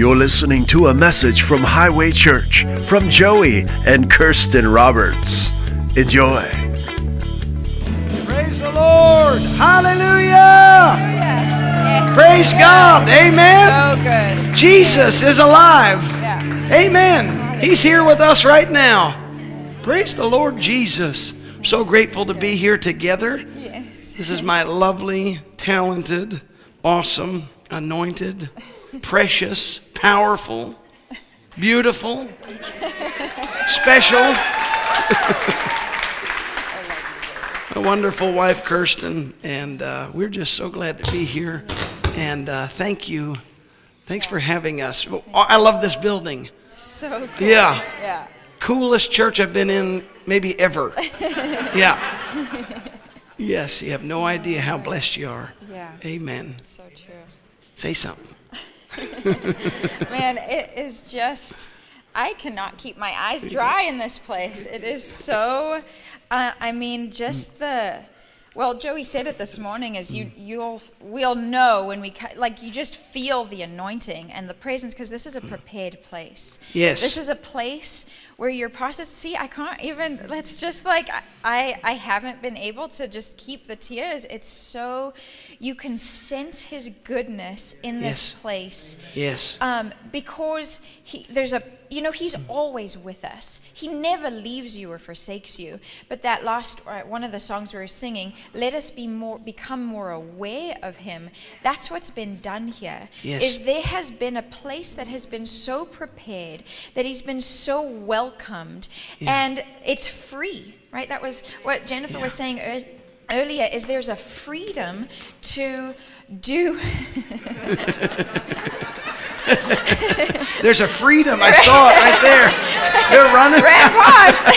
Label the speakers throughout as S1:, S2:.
S1: You're listening to a message from Highway Church from Joey and Kirsten Roberts. Enjoy.
S2: Praise the Lord. Hallelujah.
S3: Yes.
S2: Praise God. Amen.
S3: So good.
S2: Jesus is alive.
S3: Yeah.
S2: Amen. He's here with us right now. Praise the Lord Jesus. I'm so grateful to be here together.
S3: Yes.
S2: This is my lovely, talented, awesome, anointed, precious, powerful, beautiful, special, a wonderful wife, Kirsten. And uh, we're just so glad to be here. And uh, thank you. Thanks for having us. Oh, I love this building.
S3: So good.
S2: Yeah.
S3: Yeah.
S2: Coolest church I've been in maybe ever. yeah. Yes, you have no idea how blessed you are.
S3: Yeah.
S2: Amen.
S3: So true.
S2: Say something.
S3: Man, it is just. I cannot keep my eyes dry in this place. It is so. Uh, I mean, just the. Well, Joey said it this morning. Is you you'll we'll know when we like you just feel the anointing and the presence because this is a prepared place.
S2: Yes.
S3: This is a place where your process. See, I can't even. Let's just like I I haven't been able to just keep the tears. It's so you can sense His goodness in this
S2: Yes.
S3: place
S2: Yes.
S3: um, because he, there's a you know he's always with us. He never leaves you or forsakes you. But that last uh, one of the songs we were singing let us be more become more aware of him that's what's been done here
S2: Yes.
S3: is there has been a place that has been so prepared that he's been so welcomed and it's free right? That was what jennifer was saying ear- earlier is there's a freedom to do
S2: There's a freedom. I saw it right there. They're running.
S3: ran past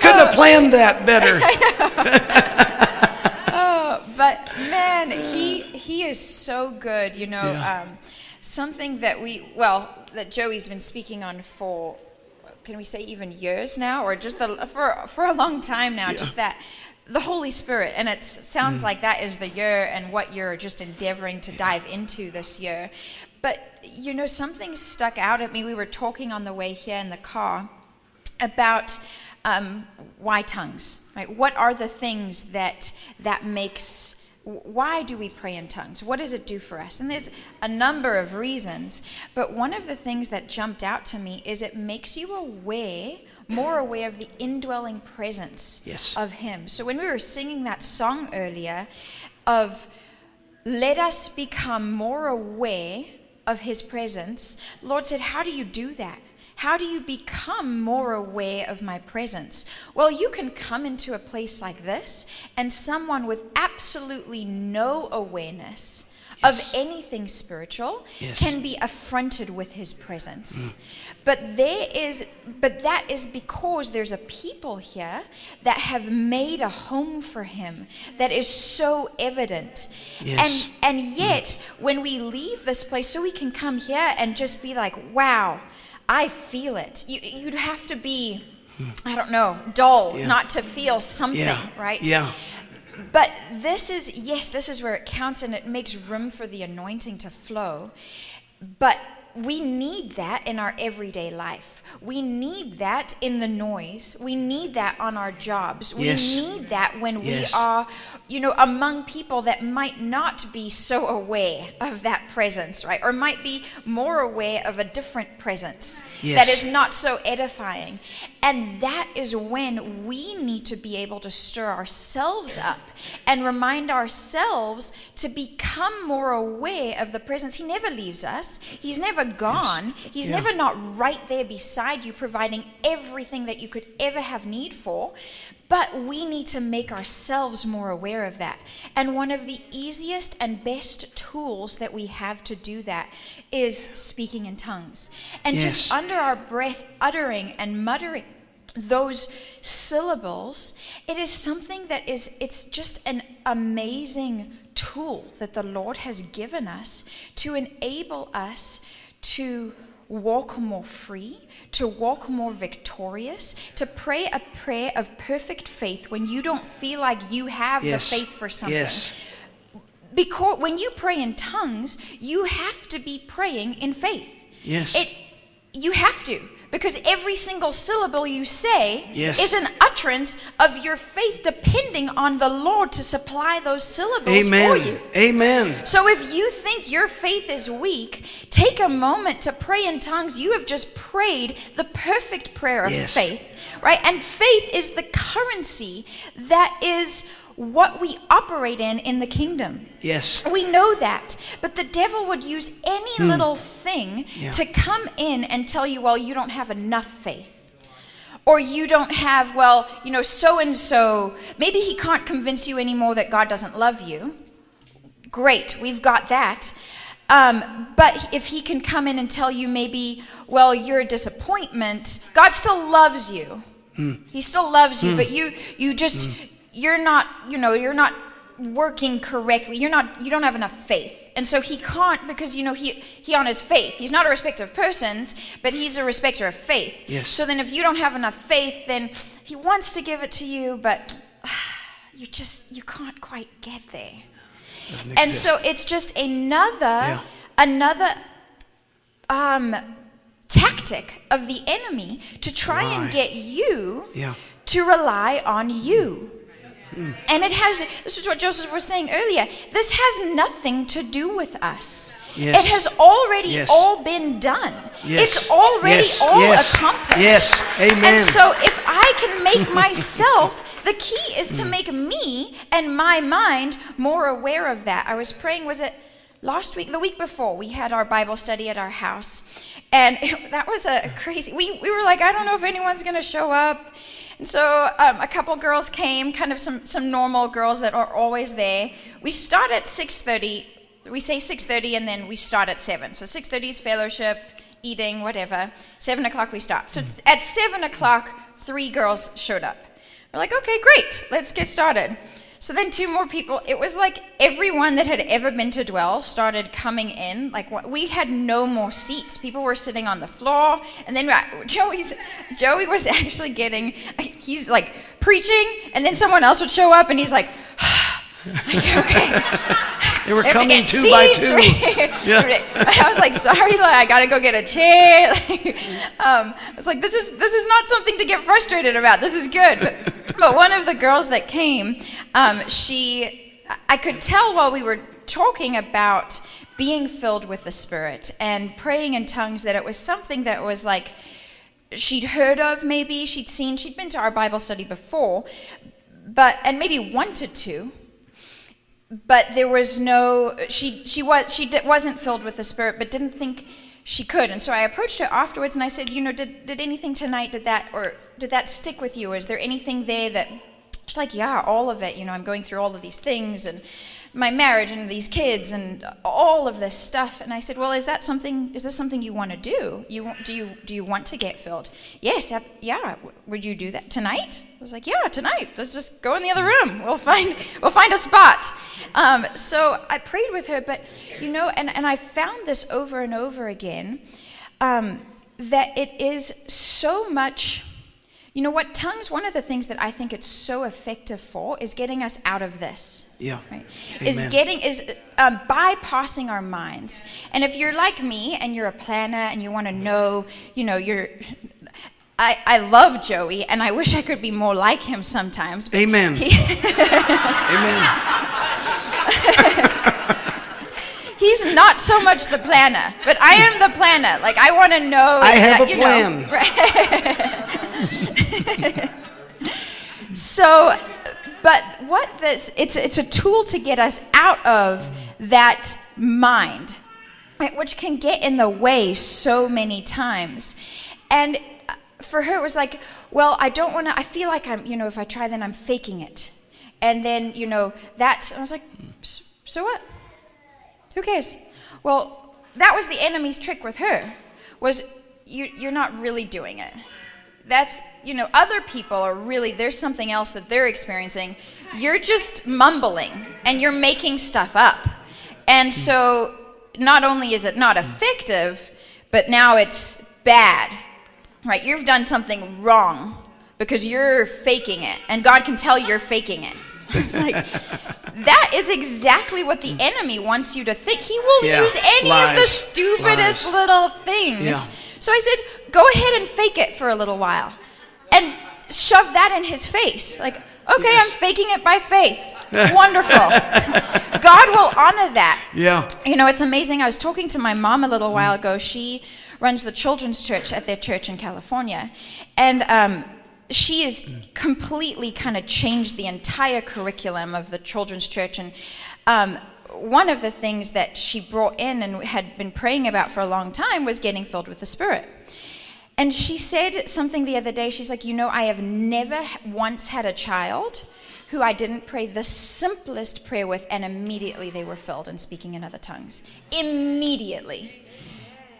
S2: Couldn't have planned that better.
S3: oh, but man, he he is so good. You know,
S2: Yeah.
S3: um, something that we well that Joey's been speaking on for can we say even years now, or just the, for for a long time now. Just that the Holy Spirit, and it sounds
S2: Mm.
S3: like that is the year and what you're just endeavoring to dive into this year. But you know, something stuck out at me. We were talking on the way here in the car about um, why tongues right what are the things that that makes why do we pray in tongues what does it do for us and there's a number of reasons but one of the things that jumped out to me is it makes you aware more aware of the indwelling presence
S2: Yes.
S3: of him so when we were singing that song earlier of let us become more aware of his presence. Lord said, How do you do that? How do you become more aware of my presence? Well, you can come into a place like this, and someone with absolutely no awareness of anything spiritual
S2: Yes.
S3: can be affronted with his presence. Mm. But there is but that is because there's a people here that have made a home for him that is so evident.
S2: Yes.
S3: And and mm. yet when we leave this place so we can come here and just be like, "Wow, I feel it." You you'd have to be I don't know, dull
S2: Yeah.
S3: not to feel something,
S2: Yeah.
S3: right?
S2: Yeah.
S3: But this is, yes, this is where it counts and it makes room for the anointing to flow. But we need that in our everyday life. We need that in the noise. We need that on our jobs. We
S2: Yes.
S3: need that when
S2: Yes.
S3: we are, you know, among people that might not be so aware of that presence, right? Or might be more aware of a different presence
S2: Yes.
S3: that is not so edifying. And that is when we need to be able to stir ourselves up and remind ourselves to become more aware of the presence. He never leaves us, He's never gone, He's
S2: Yeah.
S3: never not right there beside you, providing everything that you could ever have need for. But we need to make ourselves more aware of that. And one of the easiest and best tools that we have to do that is speaking in tongues. And
S2: Yes.
S3: just under our breath, uttering and muttering those syllables, it is something that is, it's just an amazing tool that the Lord has given us to enable us to walk more free, to walk more victorious, to pray a prayer of perfect faith when you don't feel like you have
S2: Yes.
S3: the faith for something.
S2: Yes.
S3: because when you pray in tongues, you have to be praying in faith.
S2: Yes.
S3: It you have to because every single syllable you say
S2: Yes.
S3: is an utterance of your faith depending on the Lord to supply those syllables for
S2: Amen.
S3: you.
S2: Amen.
S3: So if you think your faith is weak, take a moment to pray in tongues. You have just prayed the perfect prayer of
S2: Yes.
S3: faith, right? And faith is the currency that is what we operate in in the kingdom.
S2: Yes.
S3: We know that. But the devil would use any hmm. little thing.
S2: Yeah.
S3: to come in and tell you, well, you don't have enough faith. Or you don't have, well, you know, so and so. Maybe he can't convince you anymore that God doesn't love you. Great, we've got that. Um, but if he can come in and tell you maybe, well, you're a disappointment, God still loves you. Hmm. He still loves you, hmm. but you you just you're not, you know, you're not working correctly. You're not you don't have enough faith. And so he can't because you know he he honors faith. He's not a respecter of persons, but he's a respecter of faith.
S2: Yes.
S3: So then if you don't have enough faith, then he wants to give it to you, but you just you can't quite get there.
S2: Doesn't
S3: And
S2: exist.
S3: so it's just another
S2: Yeah.
S3: another um, tactic of the enemy to try and get you
S2: Yeah.
S3: to rely on you. And it has, this is what Joseph was saying earlier, this has nothing to do with us.
S2: Yes.
S3: It has already
S2: Yes.
S3: all been done.
S2: Yes.
S3: It's already all accomplished.
S2: Yes. Amen.
S3: And so if I can make myself, the key is to make me and my mind more aware of that. I was praying, was it last week? The week before, we had our Bible study at our house. And that was a crazy, we, we were like, I don't know if anyone's going to show up. And so um, a couple girls came, kind of some, some normal girls that are always there. We start at 6.30. We say 6.30 and then we start at 7. So 6.30 is fellowship, eating, whatever. 7 o'clock we start. So at 7 o'clock, three girls showed up. We're like, okay, great, let's get started. So then two more people. It was like everyone that had ever been to Dwell started coming in. Like we had no more seats. People were sitting on the floor, and then Joey's Joey was actually getting. He's like preaching, and then someone else would show up, and he's like. like, okay.
S2: They were
S3: We
S2: coming two by two. Yeah.
S3: I was like, sorry, like, I gotta go get a chair. um, I was like, this is this is not something to get frustrated about. This is good. But, but one of the girls that came, um, she, I could tell while we were talking about being filled with the Spirit and praying in tongues that it was something that was like she'd heard of maybe she'd seen she'd been to our bible study before but and maybe wanted to but there was no she she was she wasn't filled with the spirit but didn't think she could. And so i approached her afterwards and i said you know did, did anything tonight did that or did that stick with you? Or is there anything there that she's like yeah all of it. You know i'm going through all of these things and my marriage and these kids and all of this stuff. And i said well is that something is this something you want to do? You do you do you want to get filled? Yes yep, yeah would you do that tonight? I was like yeah tonight let's just go in the other room. We'll find we'll find a spot. Um, so i prayed with her but you know and, and i found this over and over again um, that it is so much you know what tongues one of the things that i think it's so effective for is getting us out of this
S2: Yeah.
S3: right is getting is um, bypassing our minds and if you're like me and you're a planner and you want to know you know you're I, I love Joey and I wish I could be more like him sometimes.
S2: Amen.
S3: he-
S2: Amen.
S3: he's not so much the planner, but I am the planner. Like I want to know.
S2: I have
S3: that,
S2: a plan.
S3: Know, right. so, but what this it's it's a tool to get us out of that mind, right, which can get in the way so many times, and. uh, For her, it was like, well, I don't want to. I feel like I'm, you know, if I try, then I'm faking it, and then, you know, that's. I was like, so what? Who cares? Well, that was the enemy's trick with her. Was you, you're not really doing it. That's you know other people are really there's something else that they're experiencing. You're just mumbling and you're making stuff up, and so not only is it not effective, but now it's bad. Right? You've done something wrong because you're faking it, and God can tell you're faking it. It's like, that is exactly what the enemy wants you to think. He will
S2: Yeah,
S3: use any of the stupidest
S2: lies.
S3: little things.
S2: Yeah.
S3: So I said, go ahead and fake it for a little while. And shove that in his face. Like, okay,
S2: Yes.
S3: I'm faking it by faith. Wonderful. God will honor that.
S2: Yeah.
S3: You know, it's amazing. I was talking to my mom a little while ago. She runs the children's church at their church in California. And um, she has completely kind of changed the entire curriculum of the children's church. And um, one of the things that she brought in and had been praying about for a long time was getting filled with the Spirit. And she said something the other day. She's like, You know, I have never once had a child who I didn't pray the simplest prayer with, and immediately they were filled and speaking in other tongues. Immediately.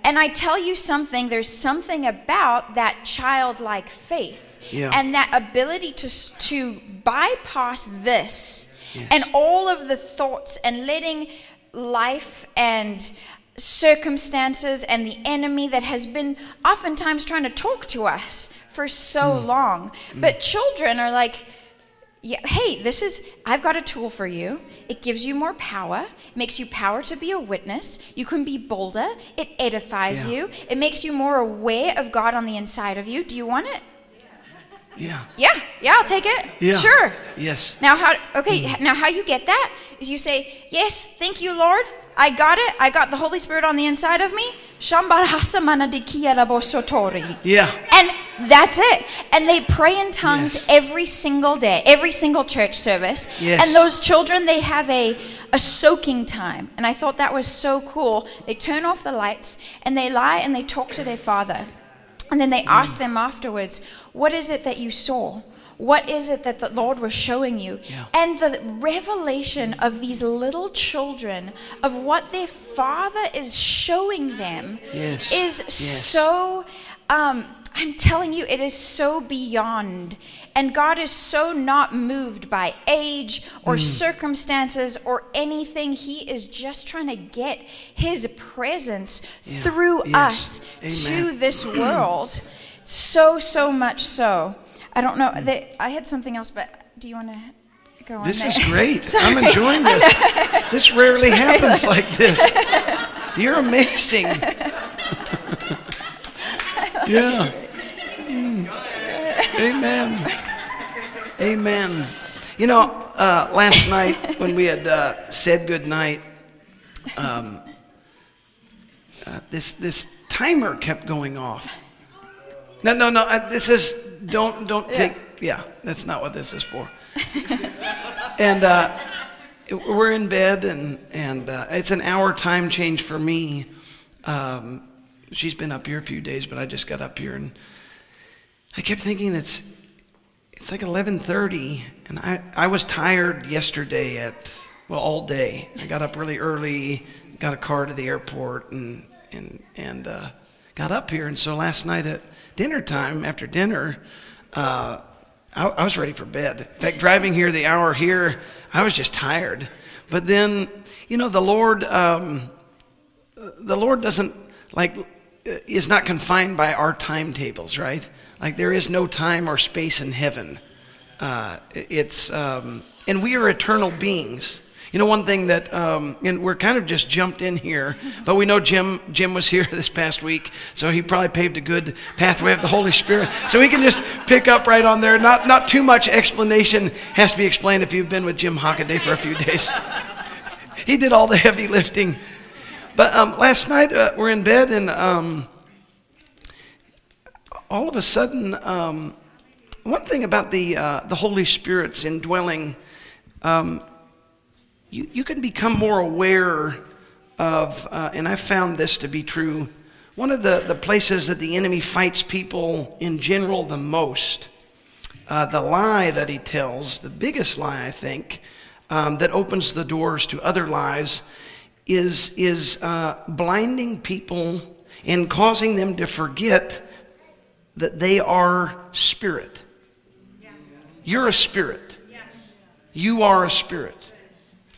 S3: And I tell you something, there's something about that childlike faith
S2: Yeah.
S3: and that ability to, to bypass this and all of the thoughts and letting life and circumstances and the enemy that has been oftentimes trying to talk to us for so hmm. long. Hmm. But children are like, yeah, hey, this is, I've got a tool for you. It gives you more power, it makes you power to be a witness. You can be bolder, it edifies
S2: Yeah.
S3: you, it makes you more aware of God on the inside of you. Do you want it?
S2: Yeah.
S3: Yeah, yeah, I'll take it.
S2: Yeah.
S3: Sure.
S2: Yes.
S3: Now how okay, h- now how you get that is you say, "Yes, thank you, Lord. I got it. I got the Holy Spirit on the inside of me."
S2: Yeah.
S3: And that's it. And they pray in tongues
S2: Yes.
S3: every single day, every single church service.
S2: Yes.
S3: And those children, they have a, a soaking time. And I thought that was so cool. They turn off the lights and they lie and they talk to their father. And then they mm. ask them afterwards, What is it that you saw? What is it that the Lord was showing you?
S2: Yeah.
S3: And the revelation of these little children of what their father is showing them
S2: Yes.
S3: is
S2: Yes.
S3: so, um, I'm telling you, it is so beyond. And God is so not moved by age or
S2: Mm.
S3: circumstances or anything. He is just trying to get His presence through
S2: Yes.
S3: us to this world. So, so much so. I don't know. That, I had something else, but do you want to go on?
S2: This
S3: there?
S2: is great. I'm enjoying this. This rarely happens like this. You're amazing. yeah. Mm. Amen. Amen. You know, uh, last night when we had uh, said good night, um, uh, this this timer kept going off. No, no, no. Uh, this is don't don't take. Yeah, that's not what this is for. and uh, we're in bed, and and uh, it's an hour time change for me. Um, she's been up here a few days, but I just got up here, and I kept thinking it's it's like 11:30, and I I was tired yesterday at well all day. I got up really early, got a car to the airport, and and and uh, got up here, and so last night at dinner time, after dinner. Uh, I, I was ready for bed. In fact, driving here, the hour here, I was just tired. But then, you know, the Lord, um, the Lord doesn't like is not confined by our timetables, right? Like there is no time or space in heaven. Uh, it's um, and we are eternal beings. You know, one thing that, um, and we're kind of just jumped in here, but we know Jim Jim was here this past week, so he probably paved a good pathway of the Holy Spirit. So we can just pick up right on there. Not not too much explanation has to be explained if you've been with Jim Hockaday for a few days. he did all the heavy lifting. But um, last night uh, we're in bed and um, all of a sudden, um, one thing about the uh, the Holy Spirit's indwelling, um, you you can become more aware of, uh, and I found this to be true. One of the, the places that the enemy fights people in general the most, uh, the lie that he tells, the biggest lie I think, um, that opens the doors to other lies, is is uh, blinding people and causing them to forget that they are spirit. You're a spirit. You are a spirit.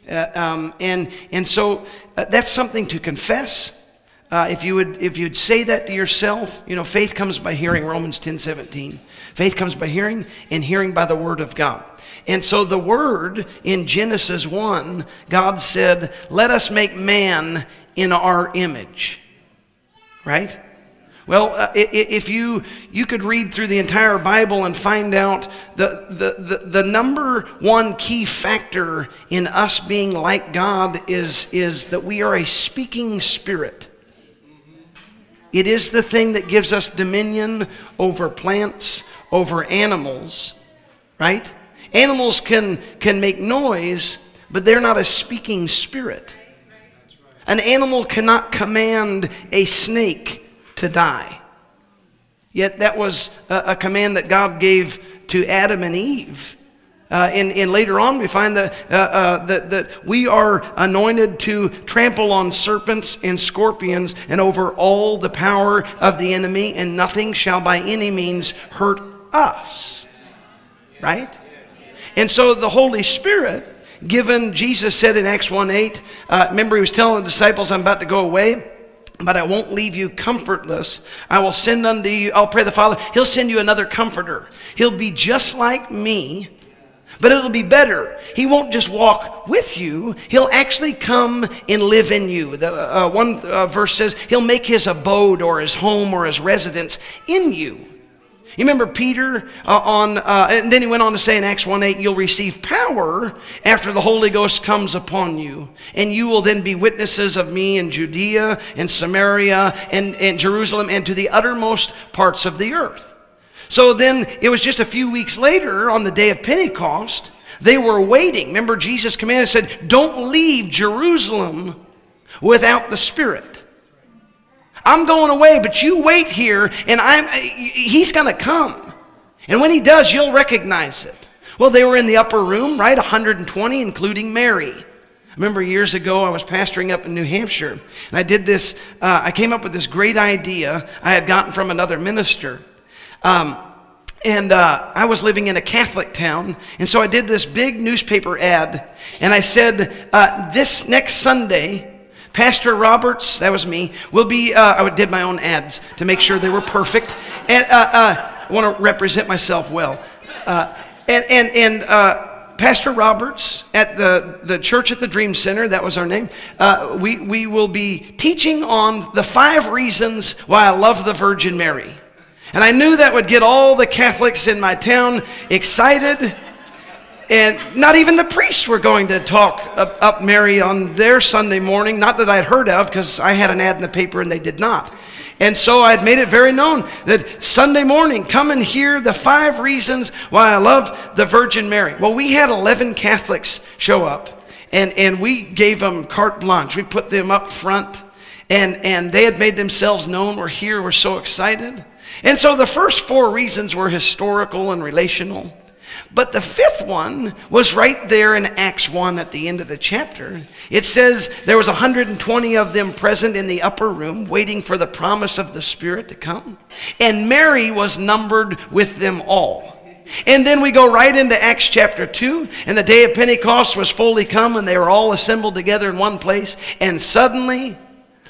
S2: Uh, um, and, and so uh, that's something to confess. uh, if you would if you'd say that to yourself, you know, faith comes by hearing Romans 10 17. Faith comes by hearing, and hearing by the word of God. And so the word in Genesis 1, God said, Let us make man in our image. Right? Well, uh, if you, you could read through the entire Bible and find out the, the, the, the, number one key factor in us being like God is, is that we are a speaking spirit. It is the thing that gives us dominion over plants, over animals, right? Animals can, can make noise, but they're not a speaking spirit. An animal cannot command a snake to die. Yet that was a, a command that God gave to Adam and Eve. Uh, and, and, later on, we find that, uh, uh, that, that we are anointed to trample on serpents and scorpions and over all the power of the enemy, and nothing shall by any means hurt us. Right? And so the Holy Spirit, given, Jesus said in Acts 1 8, uh, remember he was telling the disciples, I'm about to go away but I won't leave you comfortless. I will send unto you, I'll pray the Father, He'll send you another comforter. He'll be just like me, but it'll be better. He won't just walk with you, he'll actually come and live in you. The, uh, one uh, verse says, He'll make his abode or his home or his residence in you. You remember Peter uh, on, uh, and then he went on to say in Acts 1 8, you'll receive power after the Holy Ghost comes upon you. And you will then be witnesses of me in Judea and Samaria and, and Jerusalem and to the uttermost parts of the earth. So then it was just a few weeks later on the day of Pentecost, they were waiting. Remember, Jesus commanded, said, Don't leave Jerusalem without the Spirit. I'm going away, but you wait here, and I'm, he's going to come. And when he does, you'll recognize it. Well, they were in the upper room, right? 120, including Mary. I remember years ago, I was pastoring up in New Hampshire, and I did this, uh, I came up with this great idea I had gotten from another minister. Um, and uh, I was living in a Catholic town, and so I did this big newspaper ad, and I said, uh, This next Sunday, Pastor Roberts, that was me, will be, uh, I did my own ads to make sure they were perfect. And uh, uh, I want to represent myself well. Uh, and and, and Pastor Roberts at the, the church at the Dream Center, that was our name, we, we will be teaching on the five reasons why I love the Virgin Mary. And I knew that would get all the Catholics in my town excited. And not even the priests were going to talk up, Mary on their Sunday morning, not that I'd heard of, because I had an ad in the paper and they did not. And so I'd made it very known that Sunday morning, come and hear the five reasons why I love the Virgin Mary. Well, we had 11 Catholics show up, and, and we gave them carte blanche. We put them up front, and, and they had made themselves known. We're here, we're so excited. And so the first four reasons were historical and relational. But the fifth one was right there in Acts 1 at the end of the chapter. It says there was 120 of them present in the upper room waiting for the promise of the Spirit to come. And Mary was numbered with them all. And then we go right into Acts chapter 2, and the day of Pentecost was fully come, and they were all assembled together in one place. And suddenly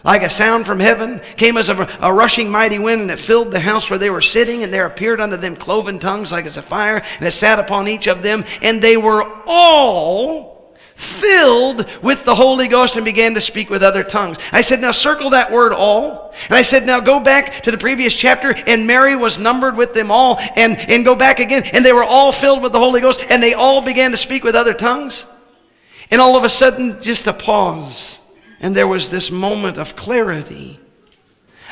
S2: like a sound from heaven, came as a, a, rushing mighty wind, and it filled the house where they were sitting, and there appeared unto them cloven tongues like as a fire, and it sat upon each of them, and they were all filled with the Holy Ghost and began to speak with other tongues. I said, now circle that word all. And I said, now go back to the previous chapter, and Mary was numbered with them all, and, and go back again, and they were all filled with the Holy Ghost, and they all began to speak with other tongues. And all of a sudden, just a pause and there was this moment of clarity.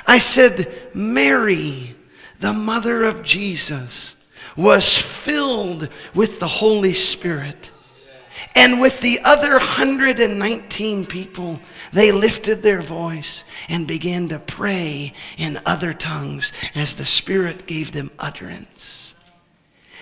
S2: I said, Mary, the mother of Jesus, was filled with the Holy Spirit. And with the other 119 people, they lifted their voice and began to pray in other tongues as the Spirit gave them utterance.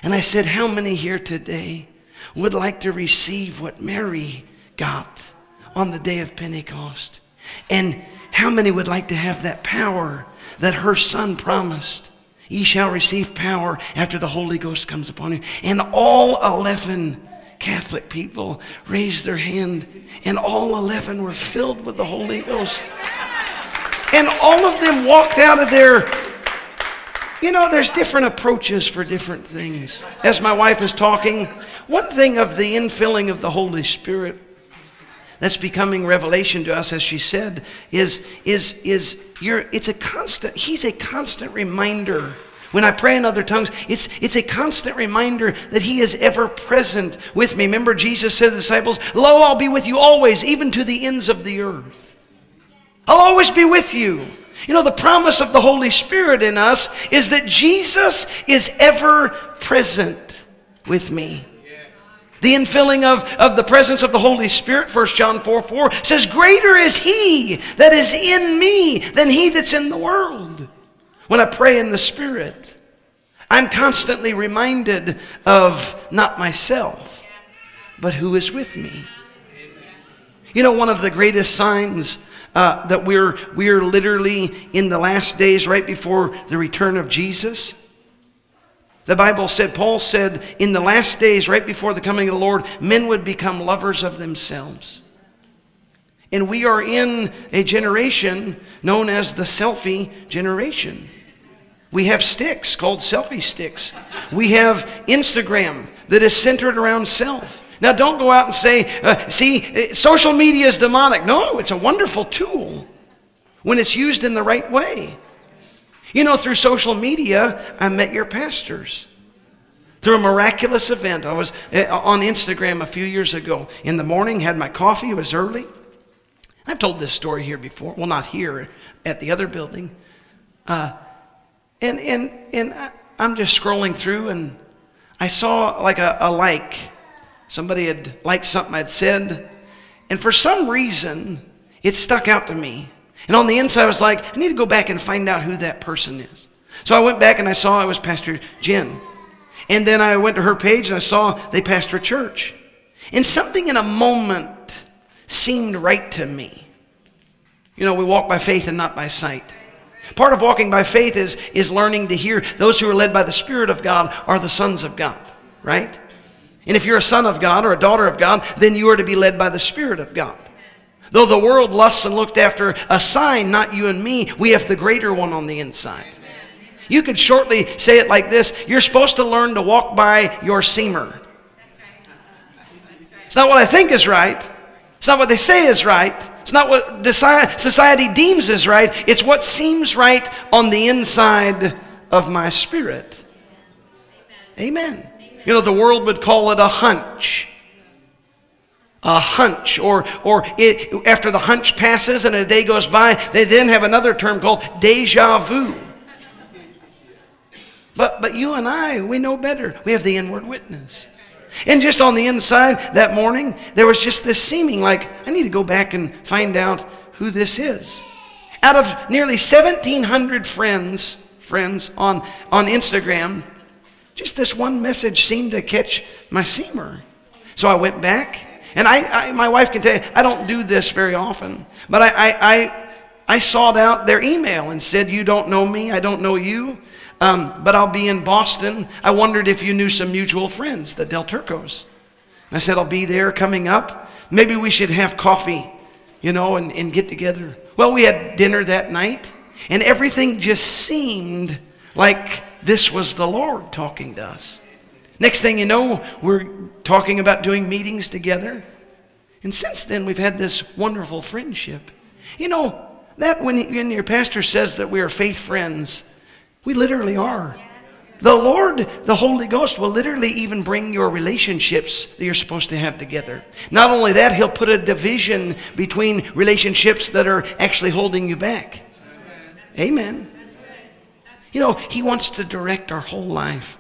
S2: And I said, How many here today would like to receive what Mary got? On the day of Pentecost. And how many would like to have that power that her son promised? Ye shall receive power after the Holy Ghost comes upon you. And all 11 Catholic people raised their hand, and all 11 were filled with the Holy Ghost. And all of them walked out of there. You know, there's different approaches for different things. As my wife is talking, one thing of the infilling of the Holy Spirit that's becoming revelation to us, as she said, is, is, is you're, it's a constant, he's a constant reminder. When I pray in other tongues, it's, it's a constant reminder that He is ever present with me. Remember, Jesus said to the disciples, Lo, I'll be with you always, even to the ends of the earth. I'll always be with you. You know, the promise of the Holy Spirit in us is that Jesus is ever present with me. The infilling of, of the presence of the Holy Spirit, 1 John 4 4 says, Greater is He that is in me than He that's in the world. When I pray in the Spirit, I'm constantly reminded of not myself, but who is with me. You know, one of the greatest signs uh, that we're, we're literally in the last days right before the return of Jesus the Bible said, Paul said, in the last days, right before the coming of the Lord, men would become lovers of themselves. And we are in a generation known as the selfie generation. We have sticks called selfie sticks. We have Instagram that is centered around self. Now, don't go out and say, uh, see, social media is demonic. No, it's a wonderful tool when it's used in the right way. You know, through social media, I met your pastors. Through a miraculous event, I was eh, on Instagram a few years ago. In the morning, had my coffee, it was early. I've told this story here before. Well, not here, at the other building. Uh, and and, and I'm just scrolling through, and I saw like a, a like. Somebody had liked something I'd said. And for some reason, it stuck out to me. And on the inside, I was like, I need to go back and find out who that person is. So I went back and I saw it was Pastor Jen. And then I went to her page and I saw they pastor a church. And something in a moment seemed right to me. You know, we walk by faith and not by sight. Part of walking by faith is, is learning to hear those who are led by the Spirit of God are the sons of God, right? And if you're a son of God or a daughter of God, then you are to be led by the Spirit of God. Though the world lusts and looked after a sign, not you and me, we have the greater one on the inside. You could shortly say it like this You're supposed to learn to walk by your seamer. It's not what I think is right. It's not what they say is right. It's not what society deems is right. It's what seems right on the inside of my spirit. Amen. You know, the world would call it a hunch a hunch, or, or it, after the hunch passes and a day goes by, they then have another term called deja vu. But, but you and I, we know better. We have the inward witness. And just on the inside that morning, there was just this seeming like, I need to go back and find out who this is. Out of nearly 1,700 friends, friends on, on Instagram, just this one message seemed to catch my seamer. So I went back and I, I, my wife can tell you, I don't do this very often, but I, I, I, I sought out their email and said, You don't know me, I don't know you, um, but I'll be in Boston. I wondered if you knew some mutual friends, the Del Turcos. And I said, I'll be there coming up. Maybe we should have coffee, you know, and, and get together. Well, we had dinner that night, and everything just seemed like this was the Lord talking to us. Next thing you know, we're talking about doing meetings together. And since then, we've had this wonderful friendship. You know, that when, when your pastor says that we are faith friends, we literally are. The Lord, the Holy Ghost, will literally even bring your relationships that you're supposed to have together. Not only that, He'll put a division between relationships that are actually holding you back. Amen. You know, He wants to direct our whole life.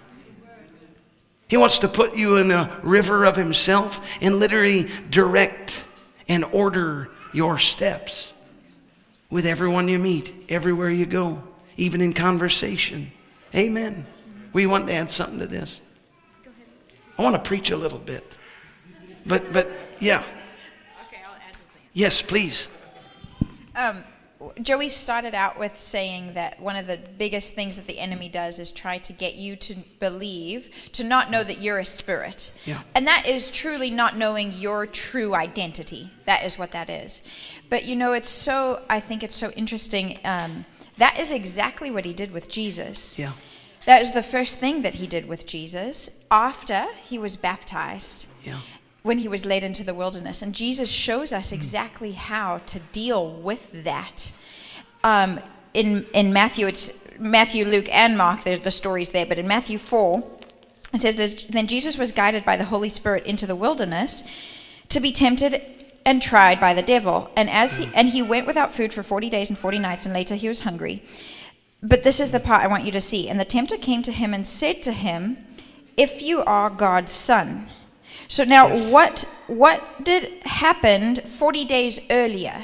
S2: He wants to put you in a river of Himself and literally direct and order your steps with everyone you meet, everywhere you go, even in conversation. Amen. We want to add something to this. I want to preach a little bit. But, but yeah.
S3: Okay, I'll add something.
S2: Yes, please.
S3: Um, Joey started out with saying that one of the biggest things that the enemy does is try to get you to believe, to not know that you're a spirit.
S2: Yeah.
S3: And that is truly not knowing your true identity. That is what that is. But you know, it's so, I think it's so interesting. Um, that is exactly what he did with Jesus.
S2: Yeah.
S3: That is the first thing that he did with Jesus after he was baptized
S2: Yeah.
S3: When he was led into the wilderness. And Jesus shows us exactly how to deal with that. Um, in, in Matthew, it's Matthew, Luke, and Mark, there's the stories there, but in Matthew 4, it says, "There's- Then Jesus was guided by the Holy Spirit into the wilderness to be tempted and tried by the devil. And as he, and he went without food for 40 days and 40 nights, and later he was hungry. But this is the part I want you to see. And the tempter came to him and said to him, If you are God's son. So now what what did happened 40 days earlier?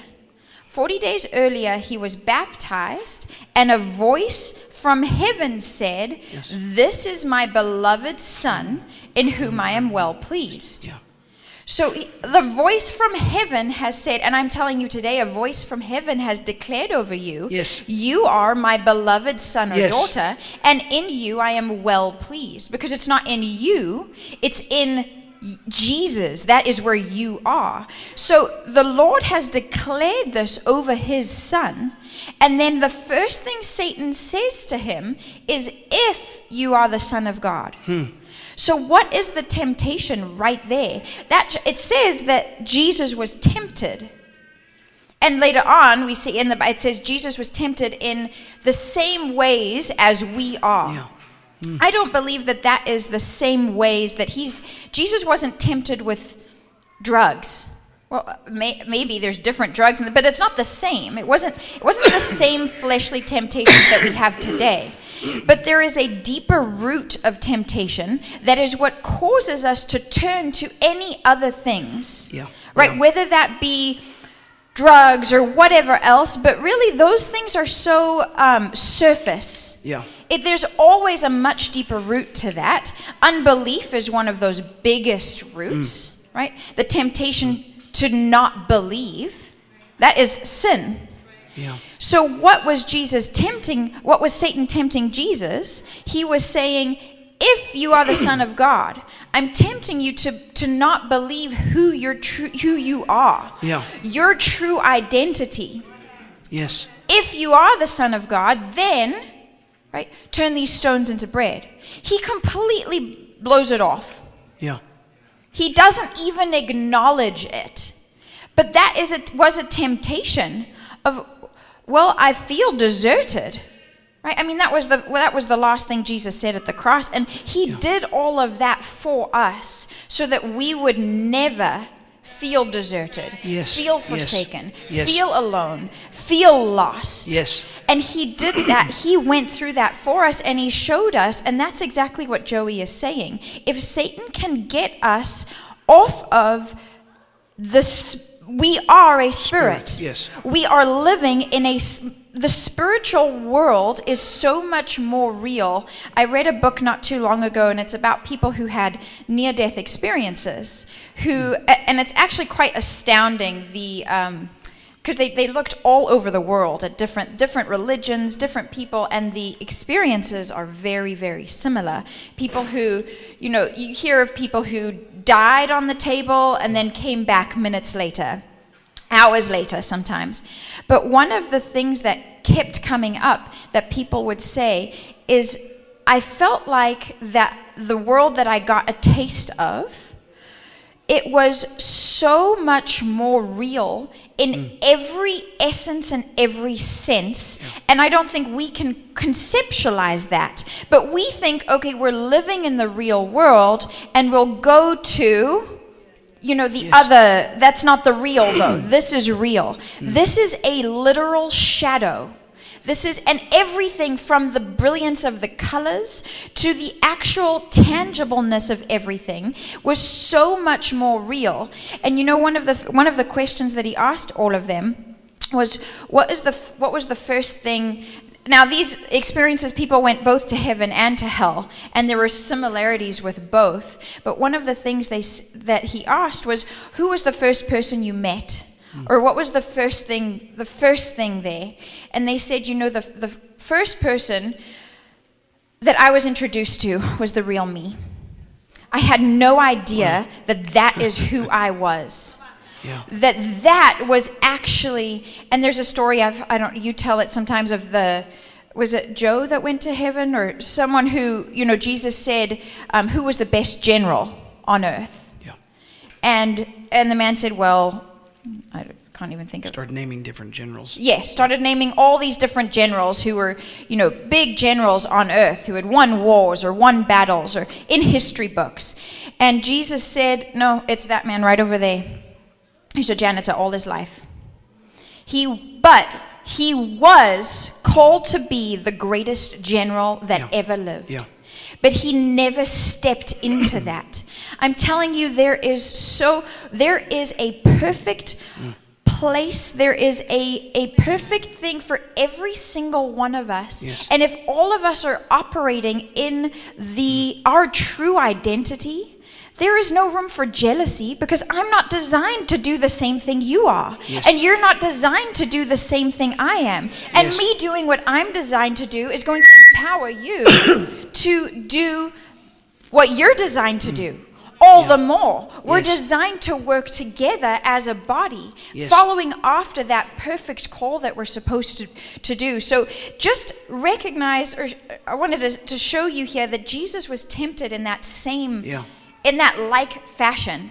S3: 40 days earlier he was baptized and a voice from heaven said, This is my beloved son in whom I am well pleased.
S2: Yeah.
S3: So the voice from heaven has said, and I'm telling you today, a voice from heaven has declared over you,
S2: Yes.
S3: you are my beloved son or
S2: Yes.
S3: daughter, and in you I am well pleased. Because it's not in you, it's in Jesus. That is where you are. So the Lord has declared this over his son. And then the first thing Satan says to him is, If you are the Son of God. Hmm. So what is the temptation right there? That it says that Jesus was tempted. And later on, we see in the Bible, it says Jesus was tempted in the same ways as we are.
S2: Yeah.
S3: I don't believe that that is the same ways that he's Jesus wasn't tempted with drugs. Well, may, maybe there's different drugs, in the, but it's not the same. It wasn't. It wasn't the same fleshly temptations that we have today. But there is a deeper root of temptation that is what causes us to turn to any other things.
S2: Yeah.
S3: Right.
S2: Yeah.
S3: Whether that be drugs or whatever else, but really those things are so um, surface.
S2: Yeah.
S3: It, there's always a much deeper root to that. Unbelief is one of those biggest roots, mm. right? The temptation to not believe. That is sin.
S2: Yeah.
S3: So, what was Jesus tempting? What was Satan tempting Jesus? He was saying, if you are the Son of God, I'm tempting you to, to not believe who, you're true, who you are,
S2: Yeah.
S3: your true identity.
S2: Yes.
S3: If you are the Son of God, then, right, turn these stones into bread. He completely blows it off.
S2: Yeah.
S3: He doesn't even acknowledge it. But that is a, was a temptation of, well, I feel deserted. Right? I mean, that was the well, that was the last thing Jesus said at the cross, and He did all of that for us so that we would never feel deserted,
S2: Yes,
S3: feel forsaken,
S2: yes.
S3: feel alone, feel lost.
S2: Yes.
S3: And he did that. He went through that for us and he showed us. And that's exactly what Joey is saying. If Satan can get us off of this, we are a spirit.
S2: Spirit, yes.
S3: We are living in a. s- The spiritual world is so much more real. I read a book not too long ago, and it's about people who had near death experiences. Who, and it's actually quite astounding the. Um, because they, they looked all over the world at different different religions, different people, and the experiences are very, very similar. People who, you know, you hear of people who died on the table and then came back minutes later, hours later sometimes. But one of the things that kept coming up that people would say is, I felt like that the world that I got a taste of it was so much more real in mm. every essence and every sense. And I don't think we can conceptualize that. But we think, okay, we're living in the real world and we'll go to, you know, the other. That's not the real, though. this is real. Mm. This is a literal shadow. This is, and everything from the brilliance of the colors to the actual tangibleness of everything was so much more real. And you know, one of the one of the questions that he asked all of them was, "What is the what was the first thing?" Now, these experiences, people went both to heaven and to hell, and there were similarities with both. But one of the things they that he asked was, "Who was the first person you met?" Hmm. or what was the first thing the first thing there? And they said you know the, the first person that i was introduced to was the real me. I had no idea that that is who i was
S2: Yeah.
S3: that that was actually and there's a story I've, i don't you tell it sometimes of the was it joe that went to heaven or someone who you know jesus said um, who was the best general on earth
S2: Yeah.
S3: and and the man said well i can't even think of
S2: Started naming different generals.
S3: Yes, started naming all these different generals who were, you know, big generals on earth who had won wars or won battles or in history books. And Jesus said, No, it's that man right over there. He's a janitor all his life. He, but he was called to be the greatest general that
S2: Yeah.
S3: ever lived.
S2: Yeah.
S3: But he never stepped into that. I'm telling you, there is so, there is a perfect mm. place, there is a, a perfect thing for every single one of us.
S2: Yes.
S3: And if all of us are operating in the, mm. our true identity, there is no room for jealousy because I'm not designed to do the same thing you are.
S2: Yes.
S3: And you're not designed to do the same thing I am. And
S2: Yes.
S3: me doing what I'm designed to do is going to empower you to do what you're designed to mm. do. All the more. We're
S2: Yes.
S3: designed to work together as a body, following after that perfect call that we're supposed to, to do. So just recognize, or I wanted to, to show you here that Jesus was tempted in that same,
S2: Yeah.
S3: In that like fashion.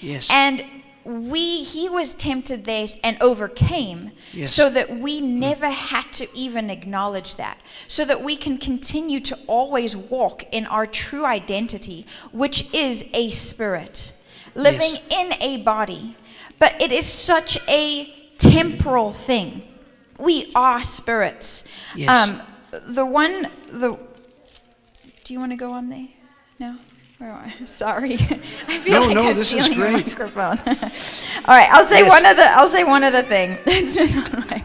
S2: Yes.
S3: And we he was tempted there and overcame
S2: Yes.
S3: so that we never had to even acknowledge that so that we can continue to always walk in our true identity which is a spirit living
S2: Yes.
S3: in a body but it is such a temporal thing we are spirits
S2: Yes.
S3: um the one the do you want to go on there no Where am I? Sorry, I feel
S2: No,
S3: like
S2: no,
S3: I'm
S2: this is
S3: stealing your microphone. All right, I'll say
S2: Yes.
S3: one other. I'll say one other thing. It's been on my.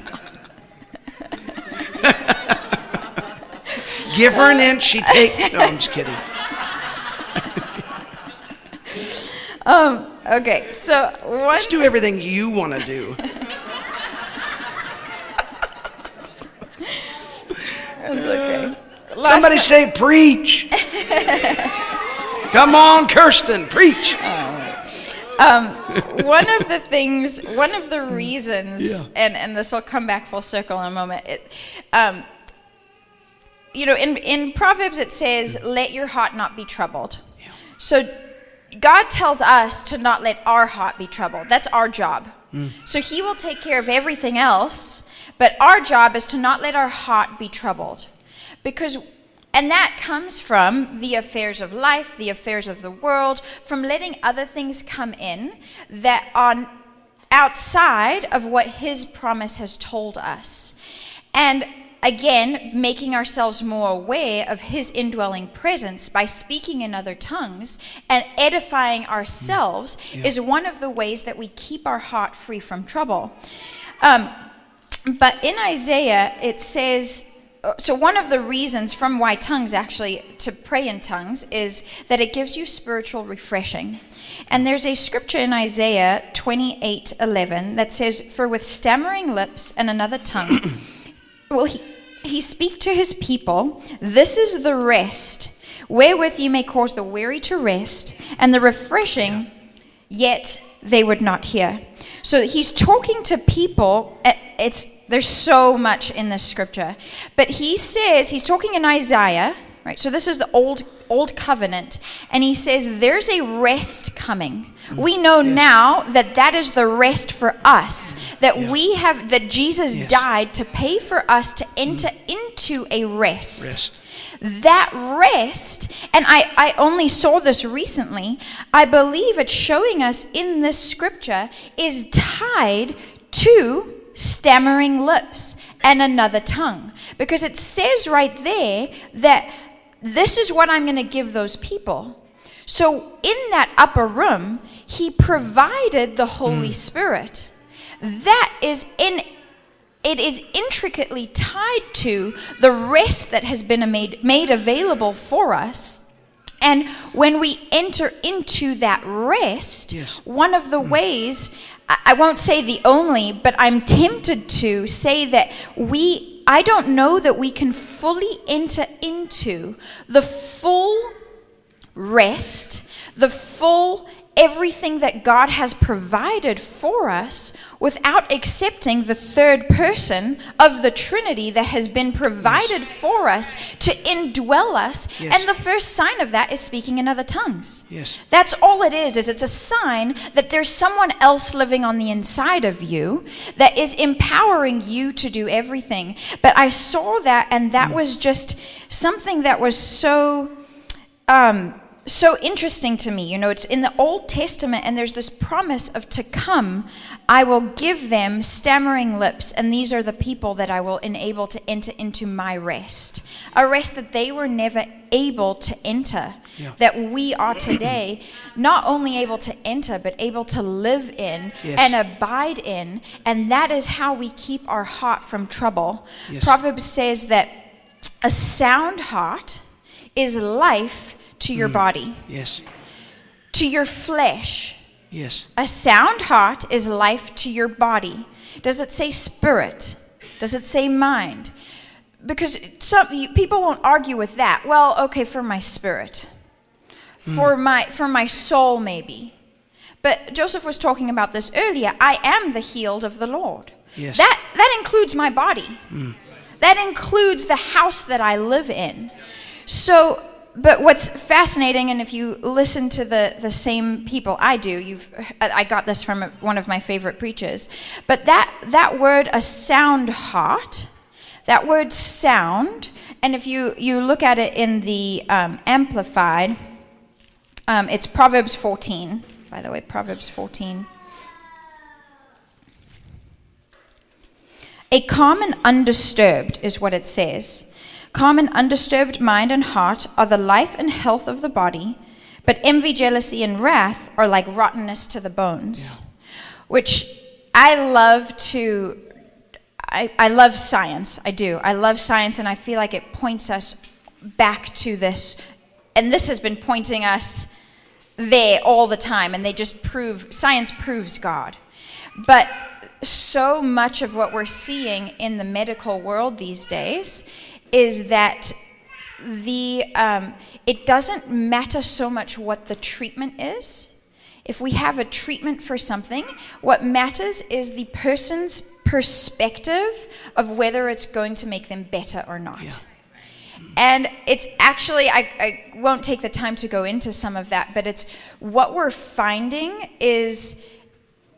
S2: Give her an inch, she take. No, I'm just kidding.
S3: Um, okay, so one.
S2: Let's do everything you want to do.
S3: It's okay.
S2: Somebody
S3: Last-
S2: say, preach. Come on, Kirsten, preach.
S3: one of the things, one of the reasons,
S2: Yeah.
S3: and, and this will come back full circle in a moment. It, um, you know, in, in Proverbs it says, let your heart not be troubled. So God tells us to not let our heart be troubled. That's our job. So He will take care of everything else, but our job is to not let our heart be troubled. Because and that comes from the affairs of life, the affairs of the world, from letting other things come in that are outside of what His promise has told us. And again, making ourselves more aware of His indwelling presence by speaking in other tongues and edifying ourselves is one of the ways that we keep our heart free from trouble. Um, but in Isaiah, it says, so one of the reasons from why tongues actually to pray in tongues is that it gives you spiritual refreshing. And there's a scripture in Isaiah 28 11 that says, For with stammering lips and another tongue will he, he speak to his people, This is the rest wherewith you may cause the weary to rest, and the refreshing yet they would not hear. So he's talking to people. uh, It's there's so much in this scripture, but he says he's talking in Isaiah, right? So this is the old old covenant, and he says there's a rest coming. We know now that that is the rest for us. That we have that Jesus
S2: Yes.
S3: died to pay for us to mm-hmm. enter into a rest
S2: Rest.
S3: that rest, and I, I only saw this recently, I believe it's showing us in this scripture is tied to stammering lips and another tongue. Because it says right there that this is what I'm going to give those people. So in that upper room, he provided the Holy hmm. Spirit. That is in it is intricately tied to the rest that has been made, made available for us. And when we enter into that rest,
S2: Yes.
S3: one of the hmm. ways, I I won't say the only, but I'm tempted to say that we, I don't know that we can fully enter into the full rest, the full everything that God has provided for us without accepting the third person of the Trinity that has been provided for us to indwell us.
S2: Yes.
S3: And the first sign of that is speaking in other tongues.
S2: Yes.
S3: That's all it is, is it's a sign that there's someone else living on the inside of you that is empowering you to do everything. But I saw that and that was just something that was so um, so interesting to me. You know, it's in the Old Testament, and there's this promise of to come, I will give them stammering lips, and these are the people that I will enable to enter into my rest. A rest that they were never able to enter,
S2: Yeah.
S3: that we are today, not only able to enter, but able to live in
S2: Yes.
S3: and abide in. And that is how we keep our heart from trouble.
S2: Yes.
S3: Proverbs says that a sound heart is life to your mm. body,
S2: Yes.
S3: to your flesh.
S2: Yes.
S3: A sound heart is life to your body. Does it say spirit? Does it say mind? Because some you- people won't argue with that. Well, okay, for my spirit, mm. for my for my soul, maybe. But Joseph was talking about this earlier. I am the healed of the Lord.
S2: Yes.
S3: That that includes my body. Mm. That includes the house that I live in. So, but what's fascinating, and if you listen to the, the same people I do, you've I got this from one of my favorite preachers. But that that word, a sound heart, that word sound, and if you you look at it in the um, amplified, um, it's Proverbs 14. By the way, Proverbs 14. A calm and undisturbed is what it says. Calm and undisturbed mind and heart are the life and health of the body, but envy, jealousy, and wrath are like rottenness to the bones. Which I love to. I, I love science. I do. I love science, and I feel like it points us back to this. And this has been pointing us there all the time, and they just prove science proves God. But so much of what we're seeing in the medical world these days is that the um, it doesn't matter so much what the treatment is. If we have a treatment for something, what matters is the person's perspective of whether it's going to make them better or not.
S2: Yeah.
S3: And it's actually, I, I won't take the time to go into some of that, but it's what we're finding is,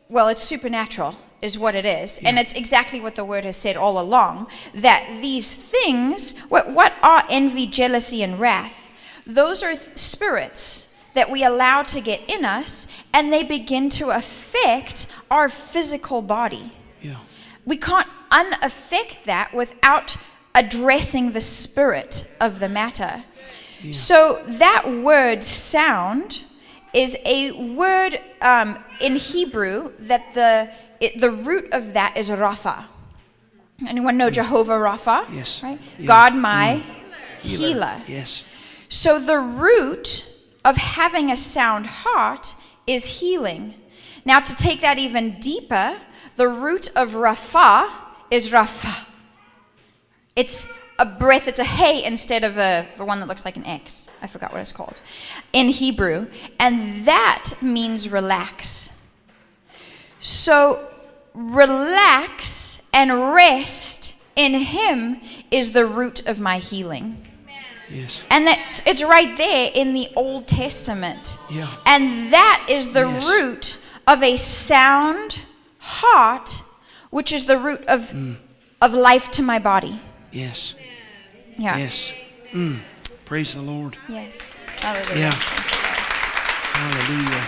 S3: well, it's supernatural, is what it is. And it's exactly what the word has said all along that these things, what, what are envy, jealousy, and wrath? Those are th- spirits that we allow to get in us, and they begin to affect our physical body
S2: Yeah.
S3: we can't unaffect that without addressing the spirit of the matter. Yeah. So that word sound is a word um, in Hebrew that the it, the root of that is Rapha. Anyone know Jehovah Rapha?
S2: Yes.
S3: Right?
S2: Yeah.
S3: God my healer.
S2: Yes.
S3: So the root of having a sound heart is healing. Now, to take that even deeper, the root of Rapha is Rapha. It's a breath, it's a hey instead of a, the one that looks like an X. I forgot what it's called in Hebrew. And that means relax. So, relax and rest in Him is the root of my healing.
S2: Yes.
S3: And that's it's right there in the Old Testament.
S2: Yeah.
S3: And that is the
S2: Yes.
S3: root of a sound heart, which is the root of mm. of life to my body.
S2: Yes.
S3: Yeah.
S2: Yes. Mm. Praise the Lord.
S3: Yes. Hallelujah.
S2: Yeah. Hallelujah.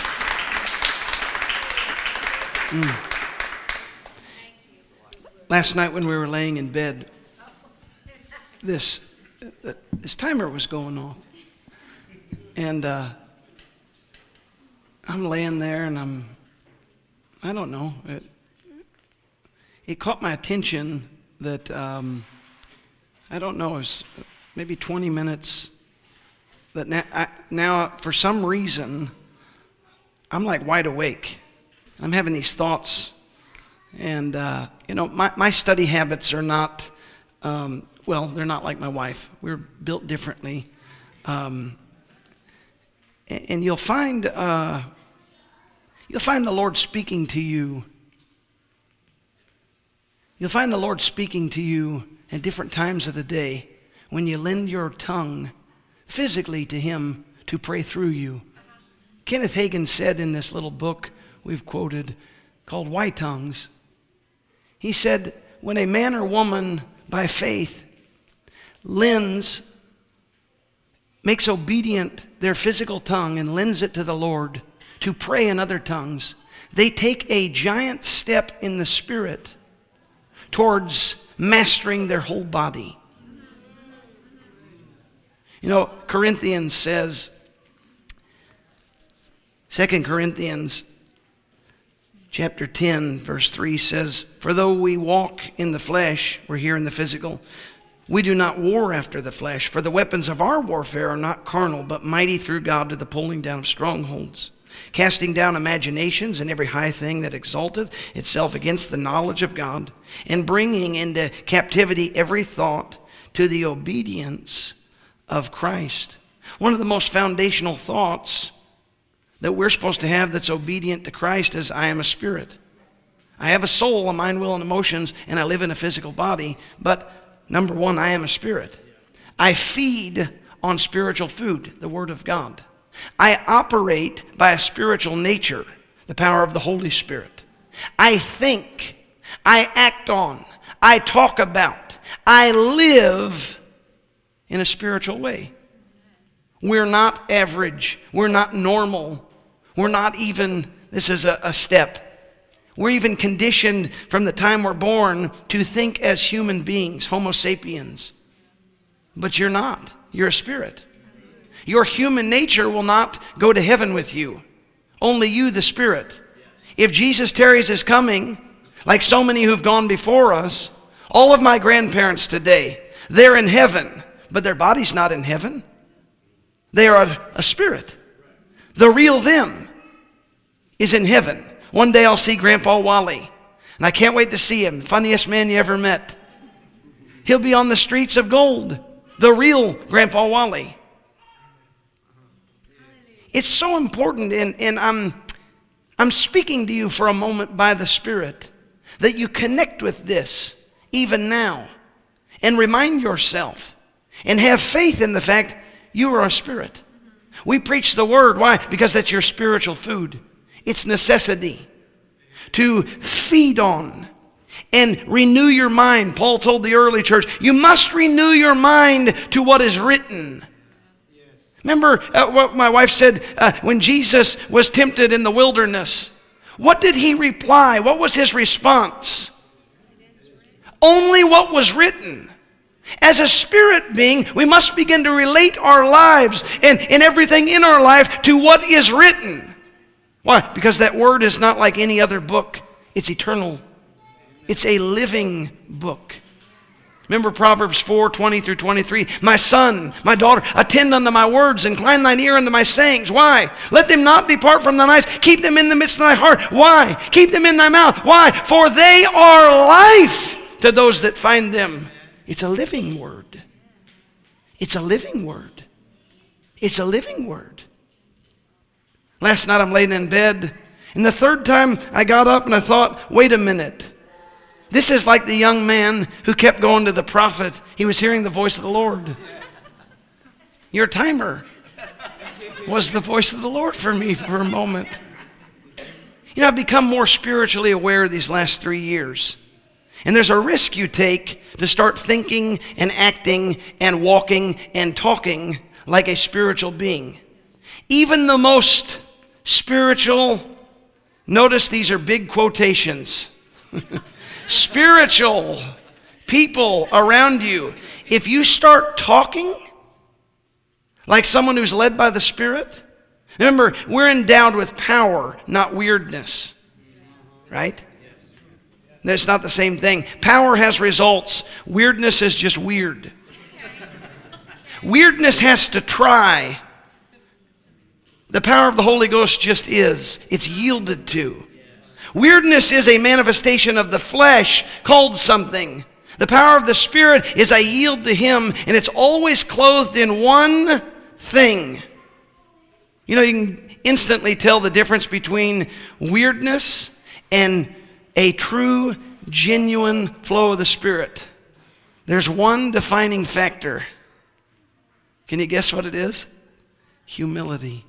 S2: Mm. Last night when we were laying in bed, this uh, this timer was going off, and uh, I'm laying there, and I'm I don't know. It, it caught my attention that um, I don't know. It was maybe 20 minutes that now, I, now for some reason, I'm like wide awake. I'm having these thoughts. And, uh, you know, my, my study habits are not, um, well, they're not like my wife. We're built differently. Um, and, you'll find, uh, you'll find the Lord speaking to you. You'll find the Lord speaking to you at different times of the day when you lend your tongue physically to Him to pray through you. Kenneth Hagin said in this little book we've quoted called Why Tongues, he said, when a man or woman by faith lends, makes obedient their physical tongue and lends it to the Lord to pray in other tongues, they take a giant step in the Spirit towards mastering their whole body. You know, Corinthians says, 2 Corinthians chapter 10, verse 3 says, For though we walk in the flesh, we're here in the physical, we do not war after the flesh, for the weapons of our warfare are not carnal, but mighty through God to the pulling down of strongholds, casting down imaginations and every high thing that exalteth itself against the knowledge of God, and bringing into captivity every thought to the obedience of Christ. One of the most foundational thoughts that we're supposed to have that's obedient to Christ is I am a spirit. I have a soul, a mind, will, and emotions, and I live in a physical body, but number one, I am a spirit. I feed on spiritual food, the Word of God. I operate by a spiritual nature, the power of the Holy Spirit. I think, I act on, I talk about, I live in a spiritual way. We're not average, we're not normal, we're not even, this is a, a step. We're even conditioned from the time we're born to think as human beings, Homo sapiens. But you're not. You're a spirit. Your human nature will not go to heaven with you, only you, the spirit. If Jesus tarries his coming, like so many who've gone before us, all of my grandparents today, they're in heaven, but their body's not in heaven. They are a, a spirit. The real them is in heaven. One day I'll see Grandpa Wally, and I can't wait to see him. Funniest man you ever met. He'll be on the streets of gold, the real Grandpa Wally. It's so important, and, and I'm, I'm speaking to you for a moment by the Spirit that you connect with this even now and remind yourself and have faith in the fact you are a spirit. We preach the word. Why? Because that's your spiritual food. It's necessity to feed on and renew your mind. Paul told the early church, you must renew your mind to what is written. Remember uh, what my wife said uh, when Jesus was tempted in the wilderness? What did he reply? What was his response? Only what was written. As a spirit being, we must begin to relate our lives and, and everything in our life to what is written. Why? Because that word is not like any other book, it's eternal, it's a living book. Remember Proverbs 4 20 through 23. My son, my daughter, attend unto my words, incline thine ear unto my sayings. Why? Let them not depart from thine eyes. Keep them in the midst of thy heart. Why? Keep them in thy mouth. Why? For they are life to those that find them. It's a living word. It's a living word. It's a living word. Last night I'm laying in bed, and the third time I got up and I thought, wait a minute. This is like the young man who kept going to the prophet. He was hearing the voice of the Lord. Your timer was the voice of the Lord for me for a moment. You know, I've become more spiritually aware these last three years. And there's a risk you take to start thinking and acting and walking and talking like a spiritual being. Even the most spiritual, notice these are big quotations. spiritual people around you, if you start talking like someone who's led by the Spirit, remember, we're endowed with power, not weirdness. Right? That's not the same thing. Power has results, weirdness is just weird. Weirdness has to try. The power of the Holy Ghost just is, it's yielded to. Weirdness is a manifestation of the flesh called something. The power of the Spirit is I yield to Him, and it's always clothed in one thing. You know, you can instantly tell the difference between weirdness and a true, genuine flow of the Spirit. There's one defining factor. Can you guess what it is? Humility.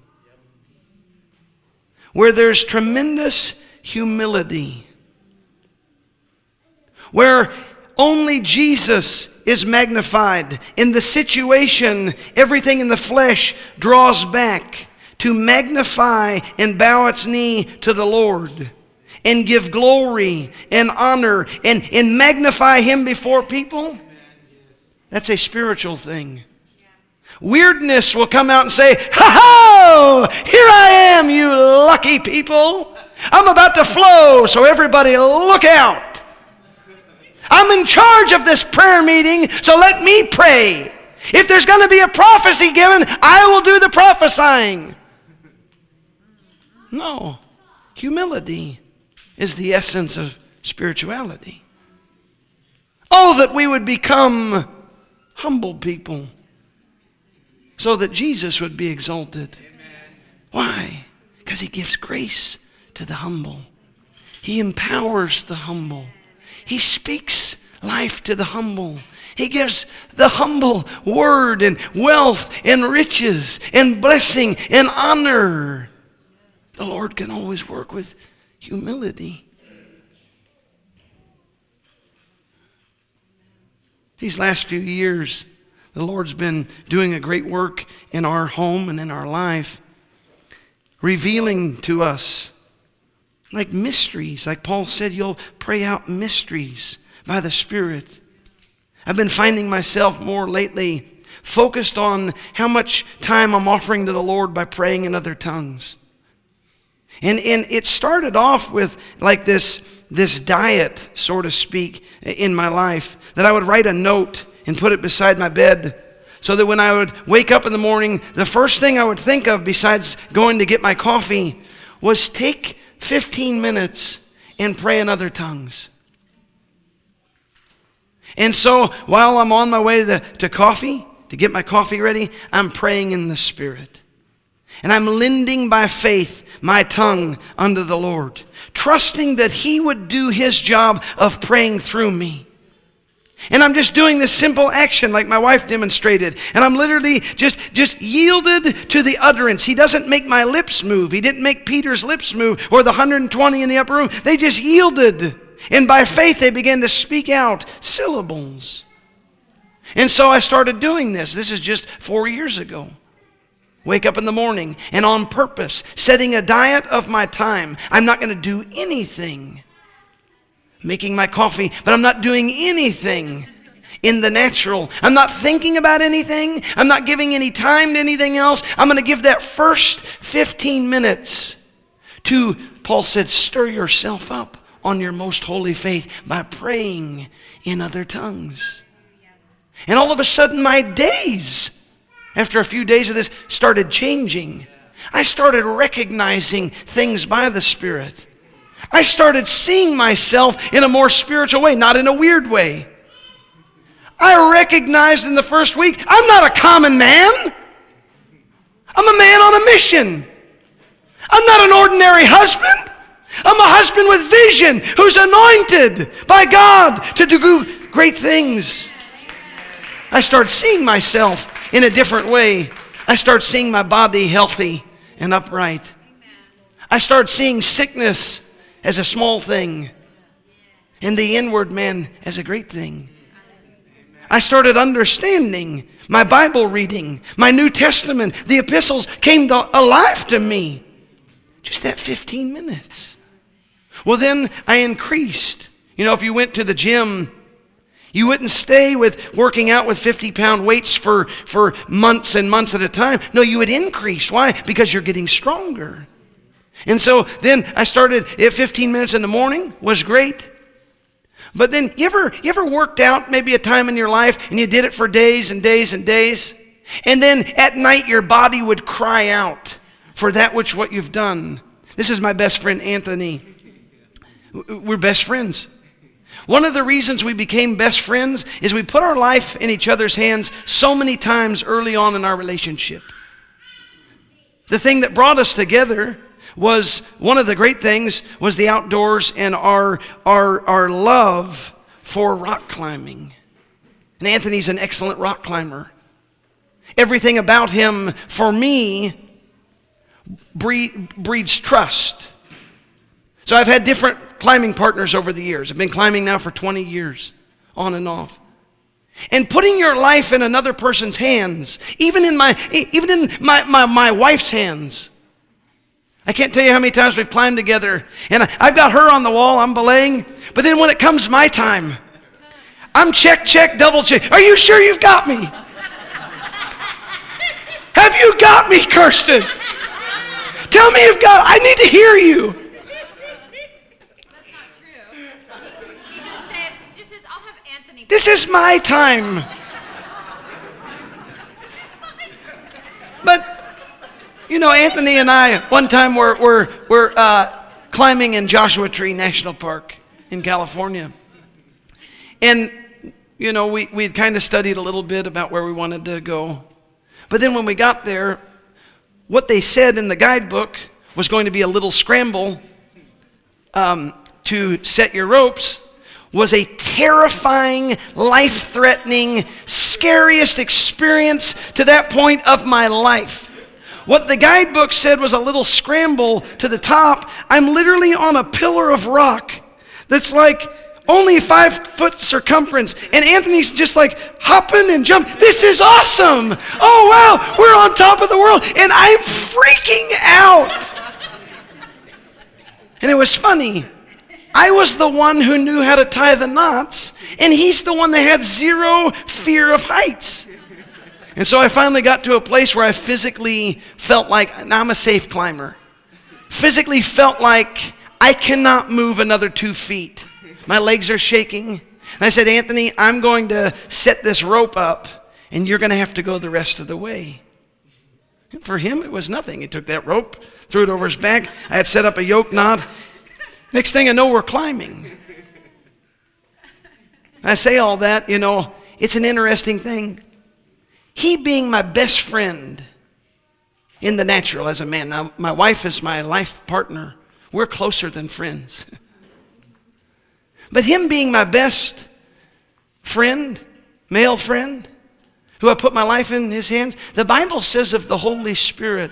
S2: Where there's tremendous humility, where only Jesus is magnified. In the situation, everything in the flesh draws back to magnify and bow its knee to the Lord and give glory and honor and, and magnify Him before people. That's a spiritual thing. Weirdness will come out and say, Ha ha! Here I am, you lucky people. I'm about to flow, so everybody look out. I'm in charge of this prayer meeting, so let me pray. If there's going to be a prophecy given, I will do the prophesying. No. Humility is the essence of spirituality. Oh, that we would become humble people so that Jesus would be exalted. Amen. Why? Because he gives grace to the humble, he empowers the humble, he speaks life to the humble. He gives the humble word and wealth and riches and blessing and honor. The Lord can always work with humility. These last few years, the Lord's been doing a great work in our home and in our life, revealing to us like mysteries. Like Paul said, you'll pray out mysteries by the Spirit. I've been finding myself more lately focused on how much time I'm offering to the Lord by praying in other tongues. And, and it started off with like this, this diet, so to speak, in my life, that I would write a note and put it beside my bed so that when I would wake up in the morning, the first thing I would think of besides going to get my coffee was take 15 minutes and pray in other tongues. And so while I'm on my way to, to coffee, to get my coffee ready, I'm praying in the Spirit. And I'm lending by faith my tongue unto the Lord, trusting that He would do His job of praying through me. And I'm just doing this simple action like my wife demonstrated. And I'm literally just, just yielded to the utterance. He doesn't make my lips move. He didn't make Peter's lips move or the 120 in the upper room. They just yielded. And by faith, they began to speak out syllables. And so I started doing this. This is just four years ago. Wake up in the morning and on purpose, setting a diet of my time. I'm not going to do anything making my coffee, but I'm not doing anything in the natural. I'm not thinking about anything. I'm not giving any time to anything else. I'm going to give that first 15 minutes to, Paul said, stir yourself up on your most holy faith by praying in other tongues. And all of a sudden, my days, after a few days of this, started changing. I started recognizing things by the Spirit. I started seeing myself in a more spiritual way, not in a weird way. I recognized in the first week, I'm not a common man. I'm a man on a mission. I'm not an ordinary husband. I'm a husband with vision who's anointed by God to do great things. I start seeing myself in a different way. I start seeing my body healthy and upright. I start seeing sickness as a small thing and the inward man as a great thing. I started understanding my Bible reading, my New Testament, the epistles came to, alive to me. Just that 15 minutes. Well, then I increased. You know, if you went to the gym, you wouldn't stay with working out with 50 pound weights for, for months and months at a time. No, you would increase. Why? Because you're getting stronger. And so then I started at 15 minutes in the morning was great. But then you ever you ever worked out maybe a time in your life and you did it for days and days and days And then at night, your body would cry out for that which what you've done. This is my best friend, Anthony. We're best friends. One of the reasons we became best friends is we put our life in each other's hands so many times early on in our relationship. The thing that brought us together was one of the great things was the outdoors and our, our, our love for rock climbing. And Anthony's an excellent rock climber. Everything about him, for me, breed, breeds trust. So I've had different climbing partners over the years. I've been climbing now for 20 years, on and off. And putting your life in another person's hands, even in my, even in my, my, my wife's hands. I can't tell you how many times we've climbed together, and I, I've got her on the wall, I'm belaying, but then when it comes my time, I'm check, check, double check. Are you sure you've got me? Have you got me, Kirsten? Tell me you've got. I need to hear you.
S4: That's not true. He, he just says, he just says, I'll have Anthony.
S2: This is my time. But, you know, Anthony and I, one time were, were, were uh, climbing in Joshua Tree National Park in California. And, you know, we, we'd kind of studied a little bit about where we wanted to go. But then when we got there, what they said in the guidebook was going to be a little scramble um, to set your ropes was a terrifying, life threatening, scariest experience to that point of my life. What the guidebook said was a little scramble to the top. I'm literally on a pillar of rock that's like only five foot circumference. And Anthony's just like hopping and jumping. This is awesome. Oh, wow, we're on top of the world. And I'm freaking out. And it was funny. I was the one who knew how to tie the knots, and he's the one that had zero fear of heights. And so I finally got to a place where I physically felt like now I'm a safe climber. Physically felt like I cannot move another two feet. My legs are shaking. And I said, Anthony, I'm going to set this rope up, and you're going to have to go the rest of the way. And for him, it was nothing. He took that rope, threw it over his back. I had set up a yoke knot. Next thing I know, we're climbing. I say all that, you know, it's an interesting thing. He being my best friend in the natural as a man. Now, my wife is my life partner. We're closer than friends. But him being my best friend, male friend, who I put my life in his hands, the Bible says of the Holy Spirit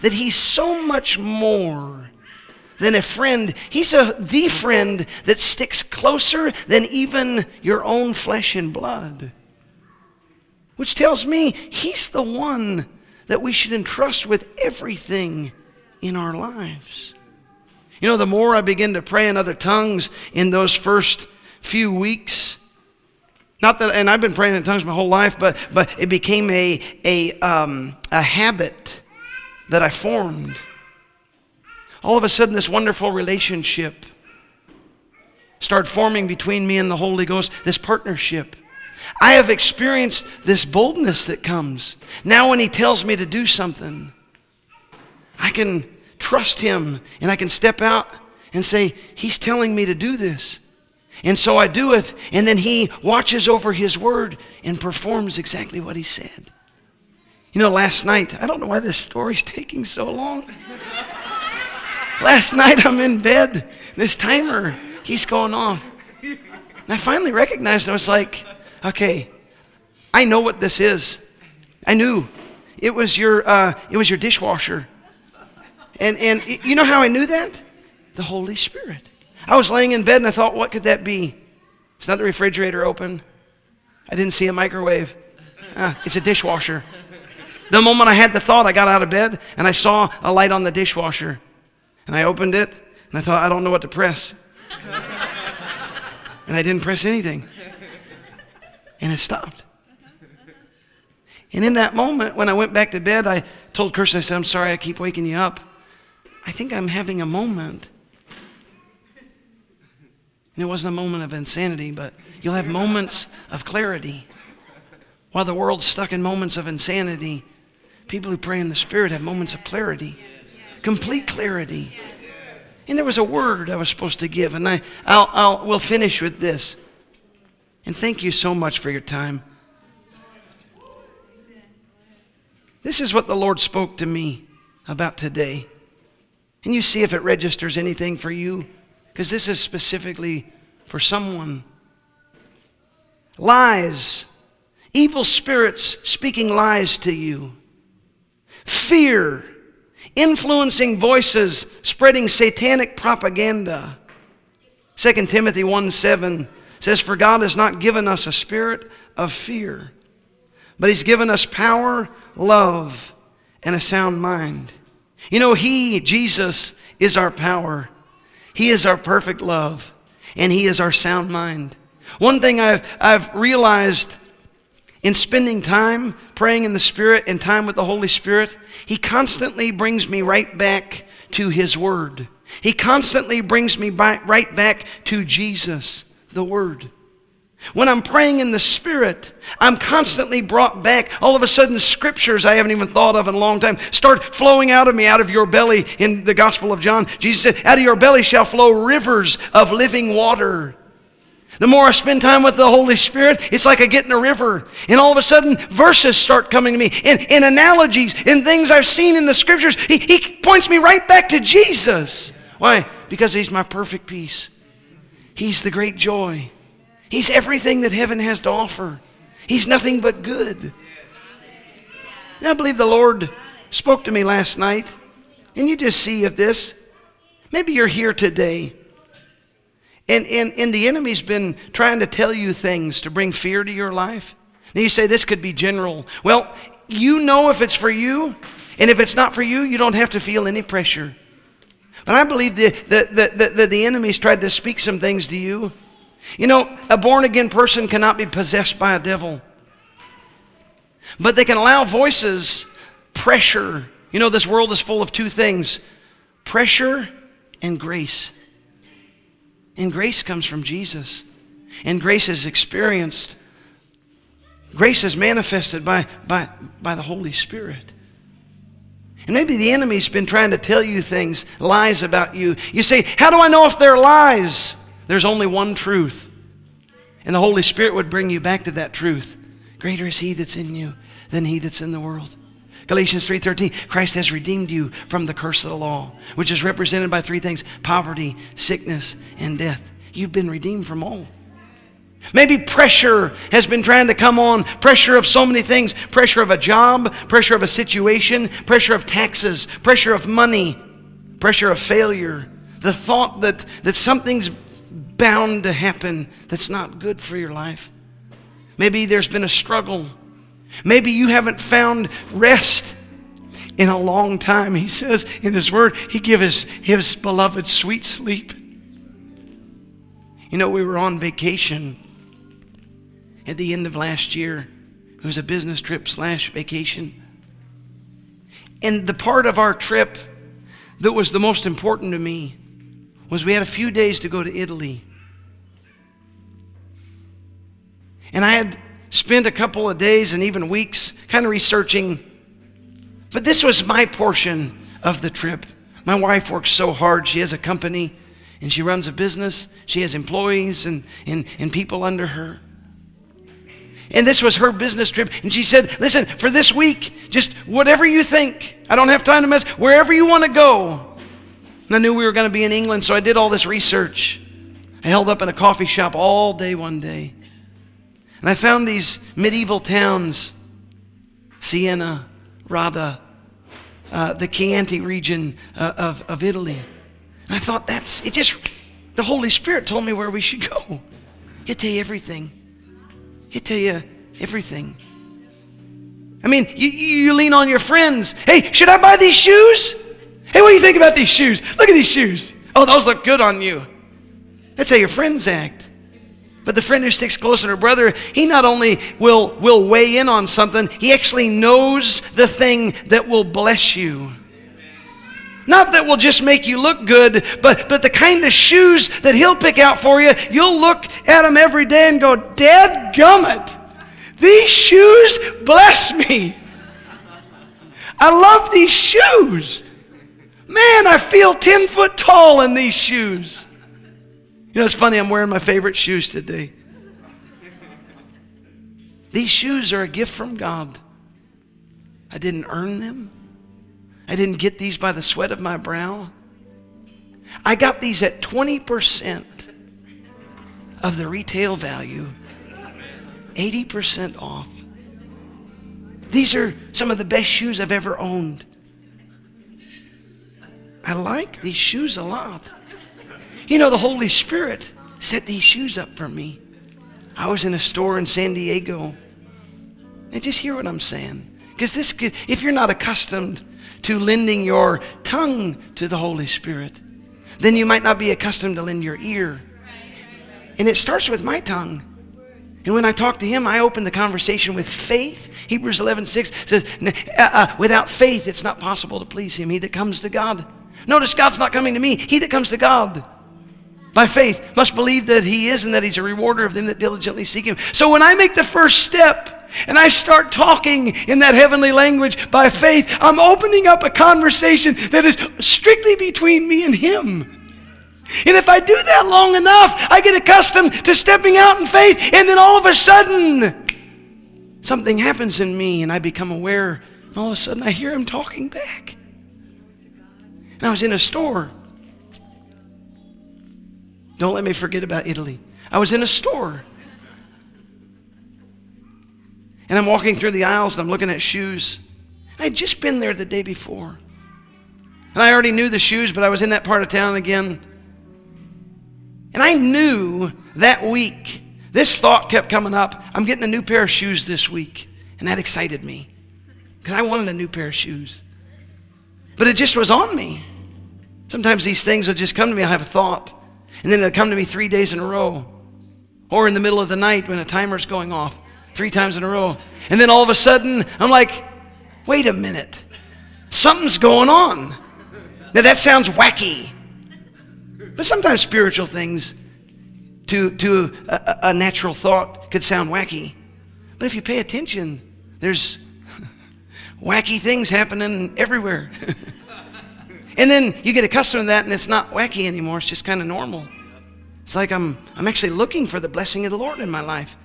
S2: that he's so much more than a friend. He's a, the friend that sticks closer than even your own flesh and blood. Which tells me he's the one that we should entrust with everything in our lives. You know, the more I begin to pray in other tongues in those first few weeks, not that, and I've been praying in tongues my whole life, but, but it became a, a, um, a habit that I formed. All of a sudden, this wonderful relationship started forming between me and the Holy Ghost, this partnership. I have experienced this boldness that comes. Now, when He tells me to do something, I can trust Him and I can step out and say, He's telling me to do this. And so I do it, and then He watches over His word and performs exactly what He said. You know, last night, I don't know why this story's taking so long. last night I'm in bed, this timer keeps going off. And I finally recognized I was like, okay, I know what this is. I knew. It was your, uh, it was your dishwasher. And, and you know how I knew that? The Holy Spirit. I was laying in bed and I thought, what could that be? It's not the refrigerator open. I didn't see a microwave. Ah, it's a dishwasher. The moment I had the thought, I got out of bed and I saw a light on the dishwasher. And I opened it and I thought, I don't know what to press. and I didn't press anything. And it stopped. And in that moment, when I went back to bed, I told Kirsten, I said, I'm sorry I keep waking you up. I think I'm having a moment. And it wasn't a moment of insanity, but you'll have moments of clarity. While the world's stuck in moments of insanity, people who pray in the Spirit have moments of clarity, complete clarity. And there was a word I was supposed to give, and I, I'll, I'll, we'll finish with this. And thank you so much for your time. This is what the Lord spoke to me about today. And you see if it registers anything for you, because this is specifically for someone. Lies, evil spirits speaking lies to you, fear, influencing voices spreading satanic propaganda. 2 Timothy 1 7 says, For God has not given us a spirit of fear but He's given us power, love, and a sound mind. You know, He, Jesus, is our power. He is our perfect love, and He is our sound mind. One thing I've, I've realized in spending time praying in the Spirit and time with the Holy Spirit, He constantly brings me right back to His Word. He constantly brings me by, right back to Jesus, the Word. When I'm praying in the Spirit, I'm constantly brought back. All of a sudden, scriptures I haven't even thought of in a long time start flowing out of me, out of your belly. In the Gospel of John, Jesus said, Out of your belly shall flow rivers of living water. The more I spend time with the Holy Spirit, it's like I get in a river. And all of a sudden, verses start coming to me, and, and analogies, and things I've seen in the scriptures. He, he points me right back to Jesus. Why? Because He's my perfect peace, He's the great joy. He's everything that heaven has to offer. He's nothing but good. I believe the Lord spoke to me last night, and you just see if this. Maybe you're here today, and, and, and the enemy's been trying to tell you things to bring fear to your life. And you say this could be general. Well, you know if it's for you, and if it's not for you, you don't have to feel any pressure. But I believe that the, the, the, the enemy's tried to speak some things to you you know, a born again person cannot be possessed by a devil, but they can allow voices, pressure. You know, this world is full of two things pressure and grace. And grace comes from Jesus, and grace is experienced. Grace is manifested by, by, by the Holy Spirit. And maybe the enemy's been trying to tell you things, lies about you. You say, How do I know if they're lies? There's only one truth. And the Holy Spirit would bring you back to that truth. Greater is he that's in you than he that's in the world. Galatians 3:13 Christ has redeemed you from the curse of the law, which is represented by three things: poverty, sickness, and death. You've been redeemed from all. Maybe pressure has been trying to come on, pressure of so many things, pressure of a job, pressure of a situation, pressure of taxes, pressure of money, pressure of failure. The thought that, that something's bound to happen that's not good for your life. Maybe there's been a struggle. Maybe you haven't found rest in a long time. He says in His Word, He gives His, his beloved sweet sleep. You know, we were on vacation at the end of last year. It was a business trip slash vacation. And the part of our trip that was the most important to me was we had a few days to go to Italy. And I had spent a couple of days and even weeks kind of researching. But this was my portion of the trip. My wife works so hard. She has a company and she runs a business. She has employees and, and, and people under her. And this was her business trip. And she said, Listen, for this week, just whatever you think, I don't have time to mess, wherever you want to go. And I knew we were going to be in England, so I did all this research. I held up in a coffee shop all day one day. And I found these medieval towns Siena, Radda, uh, the Chianti region uh, of, of Italy. And I thought, that's it, just the Holy Spirit told me where we should go. He'll tell you everything. He'll tell you everything. I mean, you, you lean on your friends. Hey, should I buy these shoes? Hey, what do you think about these shoes? Look at these shoes. Oh, those look good on you. That's how your friends act. But the friend who sticks close to her brother, he not only will, will weigh in on something, he actually knows the thing that will bless you. Not that will just make you look good, but, but the kind of shoes that he'll pick out for you, you'll look at them every day and go, Dad gummit. These shoes bless me. I love these shoes. Man, I feel 10 foot tall in these shoes. You know, it's funny, I'm wearing my favorite shoes today. These shoes are a gift from God. I didn't earn them. I didn't get these by the sweat of my brow. I got these at 20% of the retail value, 80% off. These are some of the best shoes I've ever owned. I like these shoes a lot. You know, the Holy Spirit set these shoes up for me. I was in a store in San Diego. And just hear what I'm saying. Because this could, if you're not accustomed to lending your tongue to the Holy Spirit, then you might not be accustomed to lend your ear. And it starts with my tongue. And when I talk to him, I open the conversation with faith. Hebrews 11, 6 says, uh, uh, without faith, it's not possible to please him. He that comes to God. Notice God's not coming to me. He that comes to God by faith must believe that he is and that he's a rewarder of them that diligently seek him. So when I make the first step and I start talking in that heavenly language by faith, I'm opening up a conversation that is strictly between me and him. And if I do that long enough, I get accustomed to stepping out in faith, and then all of a sudden, something happens in me, and I become aware, and all of a sudden, I hear him talking back. And I was in a store. Don't let me forget about Italy. I was in a store. And I'm walking through the aisles and I'm looking at shoes. I'd just been there the day before. And I already knew the shoes, but I was in that part of town again. And I knew that week, this thought kept coming up I'm getting a new pair of shoes this week. And that excited me because I wanted a new pair of shoes. But it just was on me. Sometimes these things will just come to me. I'll have a thought, and then it'll come to me three days in a row, or in the middle of the night when a timer's going off, three times in a row. And then all of a sudden, I'm like, wait a minute, something's going on. Now that sounds wacky, but sometimes spiritual things to, to a, a natural thought could sound wacky. But if you pay attention, there's wacky things happening everywhere. and then you get accustomed to that and it's not wacky anymore, it's just kind of normal. It's like I'm, I'm actually looking for the blessing of the Lord in my life.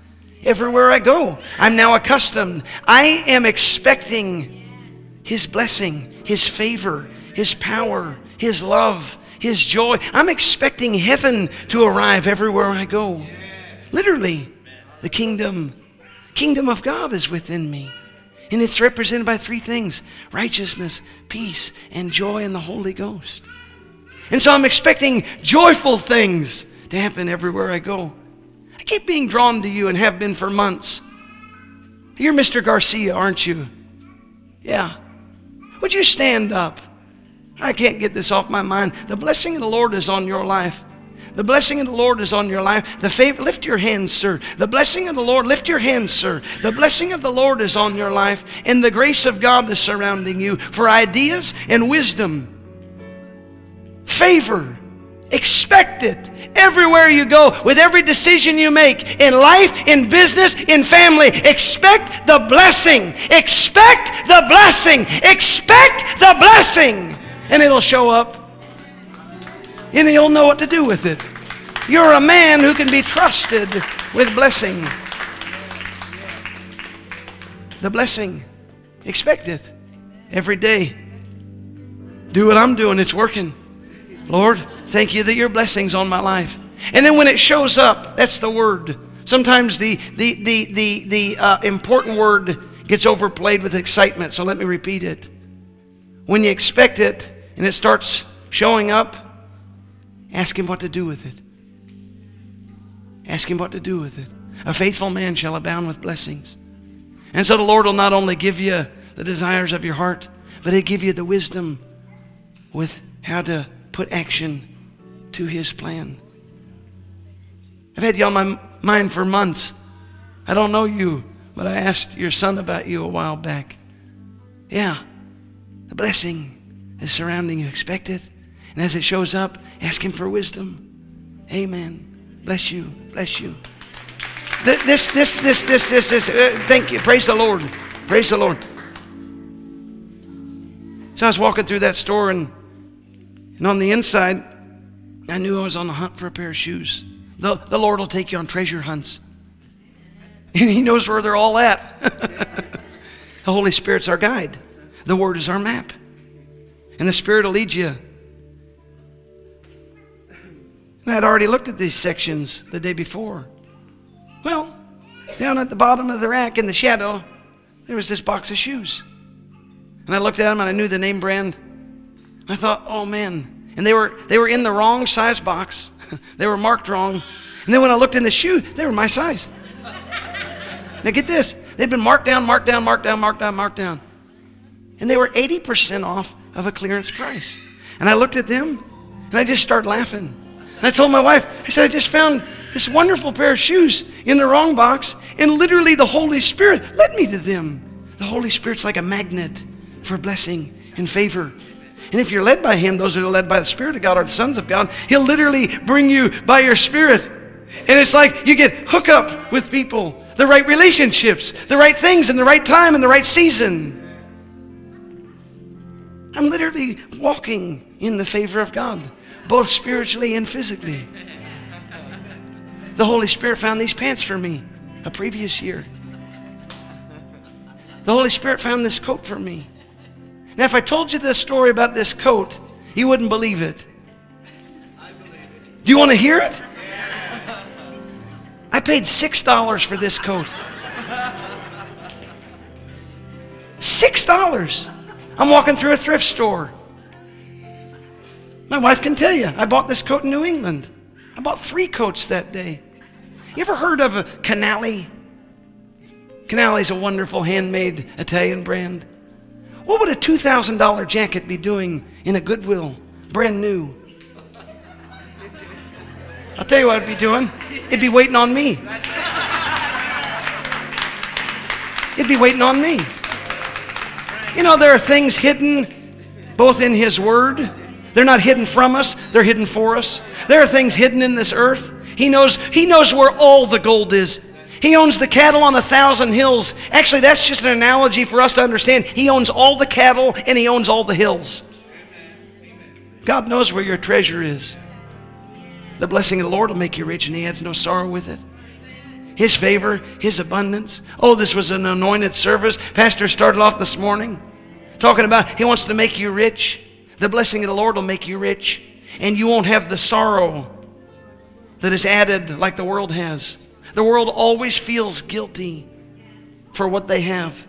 S2: Everywhere I go, I'm now accustomed. I am expecting His blessing, His favor, His power, His love, His joy. I'm expecting heaven to arrive everywhere I go. Literally, the kingdom, kingdom of God is within me. And it's represented by three things righteousness, peace, and joy in the Holy Ghost. And so I'm expecting joyful things to happen everywhere I go. I keep being drawn to you and have been for months. You're Mr. Garcia, aren't you? Yeah. Would you stand up? I can't get this off my mind. The blessing of the Lord is on your life. The blessing of the Lord is on your life. The favor, lift your hands, sir. The blessing of the Lord, lift your hands, sir. The blessing of the Lord is on your life, and the grace of God is surrounding you for ideas and wisdom. Favor. Expect it everywhere you go, with every decision you make in life, in business, in family. Expect the blessing. Expect the blessing. Expect the blessing and it'll show up and you'll know what to do with it. You're a man who can be trusted with blessing. The blessing, expect it every day. Do what I'm doing, it's working. Lord, thank you that your blessing's on my life. And then when it shows up, that's the word. Sometimes the, the, the, the, the uh, important word gets overplayed with excitement, so let me repeat it. When you expect it, and it starts showing up, ask him what to do with it. Ask him what to do with it. A faithful man shall abound with blessings. And so the Lord will not only give you the desires of your heart, but He'll give you the wisdom with how to put action to His plan. I've had you on my mind for months. I don't know you, but I asked your son about you a while back. Yeah, the blessing is surrounding you. Expect it. And as it shows up, ask Him for wisdom. Amen. Bless you. Bless you. This, this, this, this, this, this. Uh, thank you. Praise the Lord. Praise the Lord. So I was walking through that store, and, and on the inside, I knew I was on the hunt for a pair of shoes. The, the Lord will take you on treasure hunts, and He knows where they're all at. the Holy Spirit's our guide, the Word is our map, and the Spirit will lead you. I had already looked at these sections the day before. Well, down at the bottom of the rack in the shadow, there was this box of shoes. And I looked at them and I knew the name brand. I thought, oh man. And they were they were in the wrong size box. they were marked wrong. And then when I looked in the shoe, they were my size. now get this. They'd been marked down, marked down, marked down, marked down, marked down. And they were 80% off of a clearance price. And I looked at them and I just started laughing. And I told my wife, I said, I just found this wonderful pair of shoes in the wrong box, and literally the Holy Spirit led me to them. The Holy Spirit's like a magnet for blessing and favor. And if you're led by Him, those who are led by the Spirit of God are the sons of God, He'll literally bring you by your Spirit. And it's like you get hook up with people, the right relationships, the right things in the right time in the right season. I'm literally walking in the favor of God, both spiritually and physically. The Holy Spirit found these pants for me a previous year. The Holy Spirit found this coat for me. Now, if I told you this story about this coat, you wouldn't believe it. Do you want to hear it? I paid $6 for this coat. $6. I'm walking through a thrift store. My wife can tell you, I bought this coat in New England. I bought three coats that day. You ever heard of a Canali? Canali is a wonderful handmade Italian brand. What would a $2,000 jacket be doing in a Goodwill, brand new? I'll tell you what it'd be doing. It'd be waiting on me. It'd be waiting on me. You know, there are things hidden both in His Word. They're not hidden from us, they're hidden for us. There are things hidden in this earth. He knows, he knows where all the gold is. He owns the cattle on a thousand hills. Actually, that's just an analogy for us to understand. He owns all the cattle and He owns all the hills. God knows where your treasure is. The blessing of the Lord will make you rich, and He adds no sorrow with it. His favor, His abundance. Oh, this was an anointed service. Pastor started off this morning talking about He wants to make you rich. The blessing of the Lord will make you rich, and you won't have the sorrow that is added like the world has. The world always feels guilty for what they have.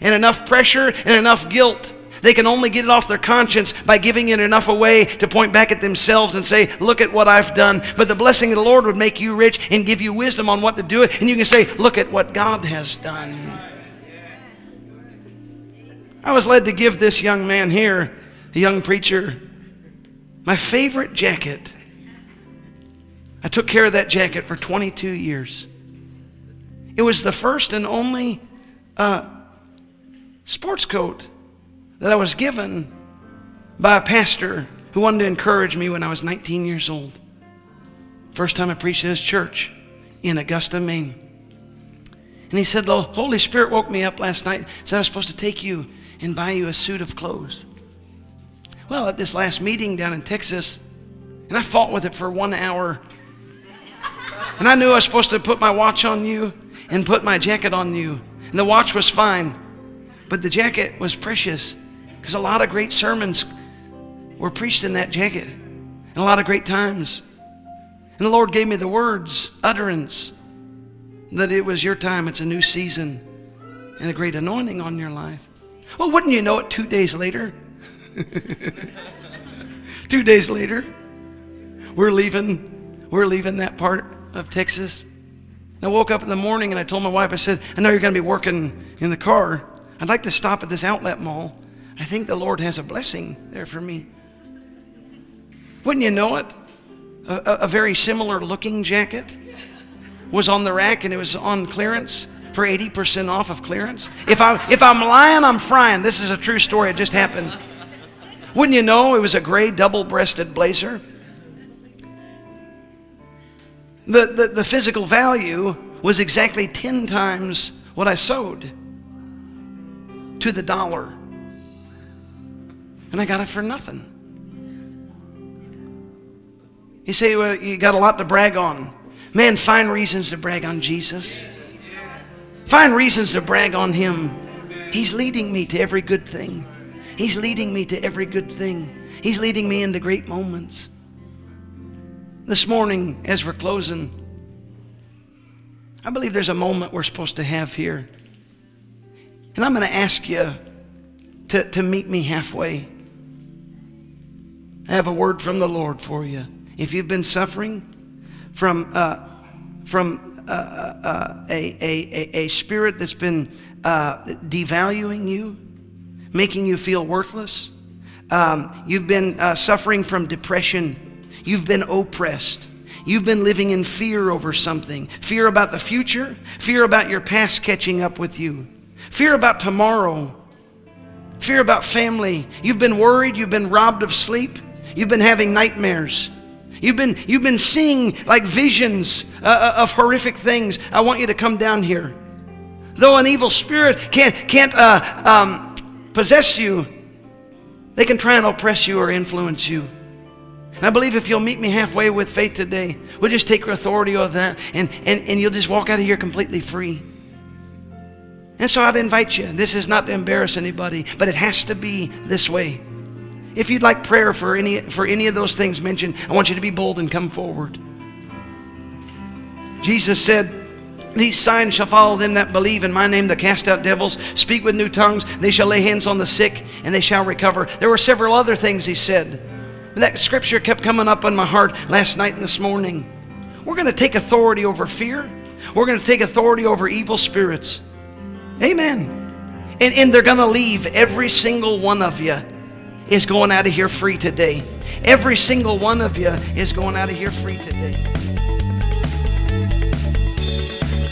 S2: And enough pressure and enough guilt. They can only get it off their conscience by giving it enough away to point back at themselves and say, Look at what I've done. But the blessing of the Lord would make you rich and give you wisdom on what to do it. And you can say, Look at what God has done. I was led to give this young man here, a young preacher, my favorite jacket. I took care of that jacket for 22 years. It was the first and only uh, sports coat that I was given by a pastor who wanted to encourage me when I was 19 years old. First time I preached in his church in Augusta, Maine. And he said, The Holy Spirit woke me up last night, and said I was supposed to take you and buy you a suit of clothes. Well, at this last meeting down in Texas, and I fought with it for one hour. And I knew I was supposed to put my watch on you and put my jacket on you. And the watch was fine, but the jacket was precious because a lot of great sermons were preached in that jacket and a lot of great times. And the Lord gave me the words, utterance, that it was your time, it's a new season, and a great anointing on your life. Well, wouldn't you know it, two days later? two days later, we're leaving, we're leaving that part of Texas. I woke up in the morning and I told my wife, I said, I know you're going to be working in the car. I'd like to stop at this outlet mall. I think the Lord has a blessing there for me. Wouldn't you know it? A, a, a very similar looking jacket was on the rack and it was on clearance for 80% off of clearance. If, I, if I'm lying, I'm frying. This is a true story. It just happened. Wouldn't you know it was a gray double breasted blazer? The, the, the physical value was exactly 10 times what I sowed to the dollar. And I got it for nothing. You say, well, you got a lot to brag on. Man, find reasons to brag on Jesus. Find reasons to brag on Him. He's leading me to every good thing. He's leading me to every good thing. He's leading me into great moments. This morning, as we're closing, I believe there's a moment we're supposed to have here. And I'm going to ask you to, to meet me halfway. I have a word from the Lord for you. If you've been suffering from, uh, from uh, uh, a, a, a, spirit that's been uh, devaluing you, making you feel worthless, um, you've been uh, suffering from depression, you've been oppressed. You've been living in fear over something fear about the future, fear about your past catching up with you, fear about tomorrow, fear about family. You've been worried, you've been robbed of sleep, you've been having nightmares. You've been, you've been seeing like visions uh, uh, of horrific things. I want you to come down here. Though an evil spirit can't, can't uh, um, possess you, they can try and oppress you or influence you. And I believe if you'll meet me halfway with faith today, we'll just take your authority of that and, and, and you'll just walk out of here completely free. And so I'd invite you. This is not to embarrass anybody, but it has to be this way. If you'd like prayer for any, for any of those things mentioned, I want you to be bold and come forward. Jesus said, these signs shall follow them that believe in my name, that cast out devils, speak with new tongues, they shall lay hands on the sick, and they shall recover. There were several other things he said. That scripture kept coming up in my heart last night and this morning. We're going to take authority over fear. We're going to take authority over evil spirits. Amen. And, and they're going to leave every single one of you is going out of here free today. Every single one of you is going out of here free today.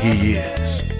S1: He is.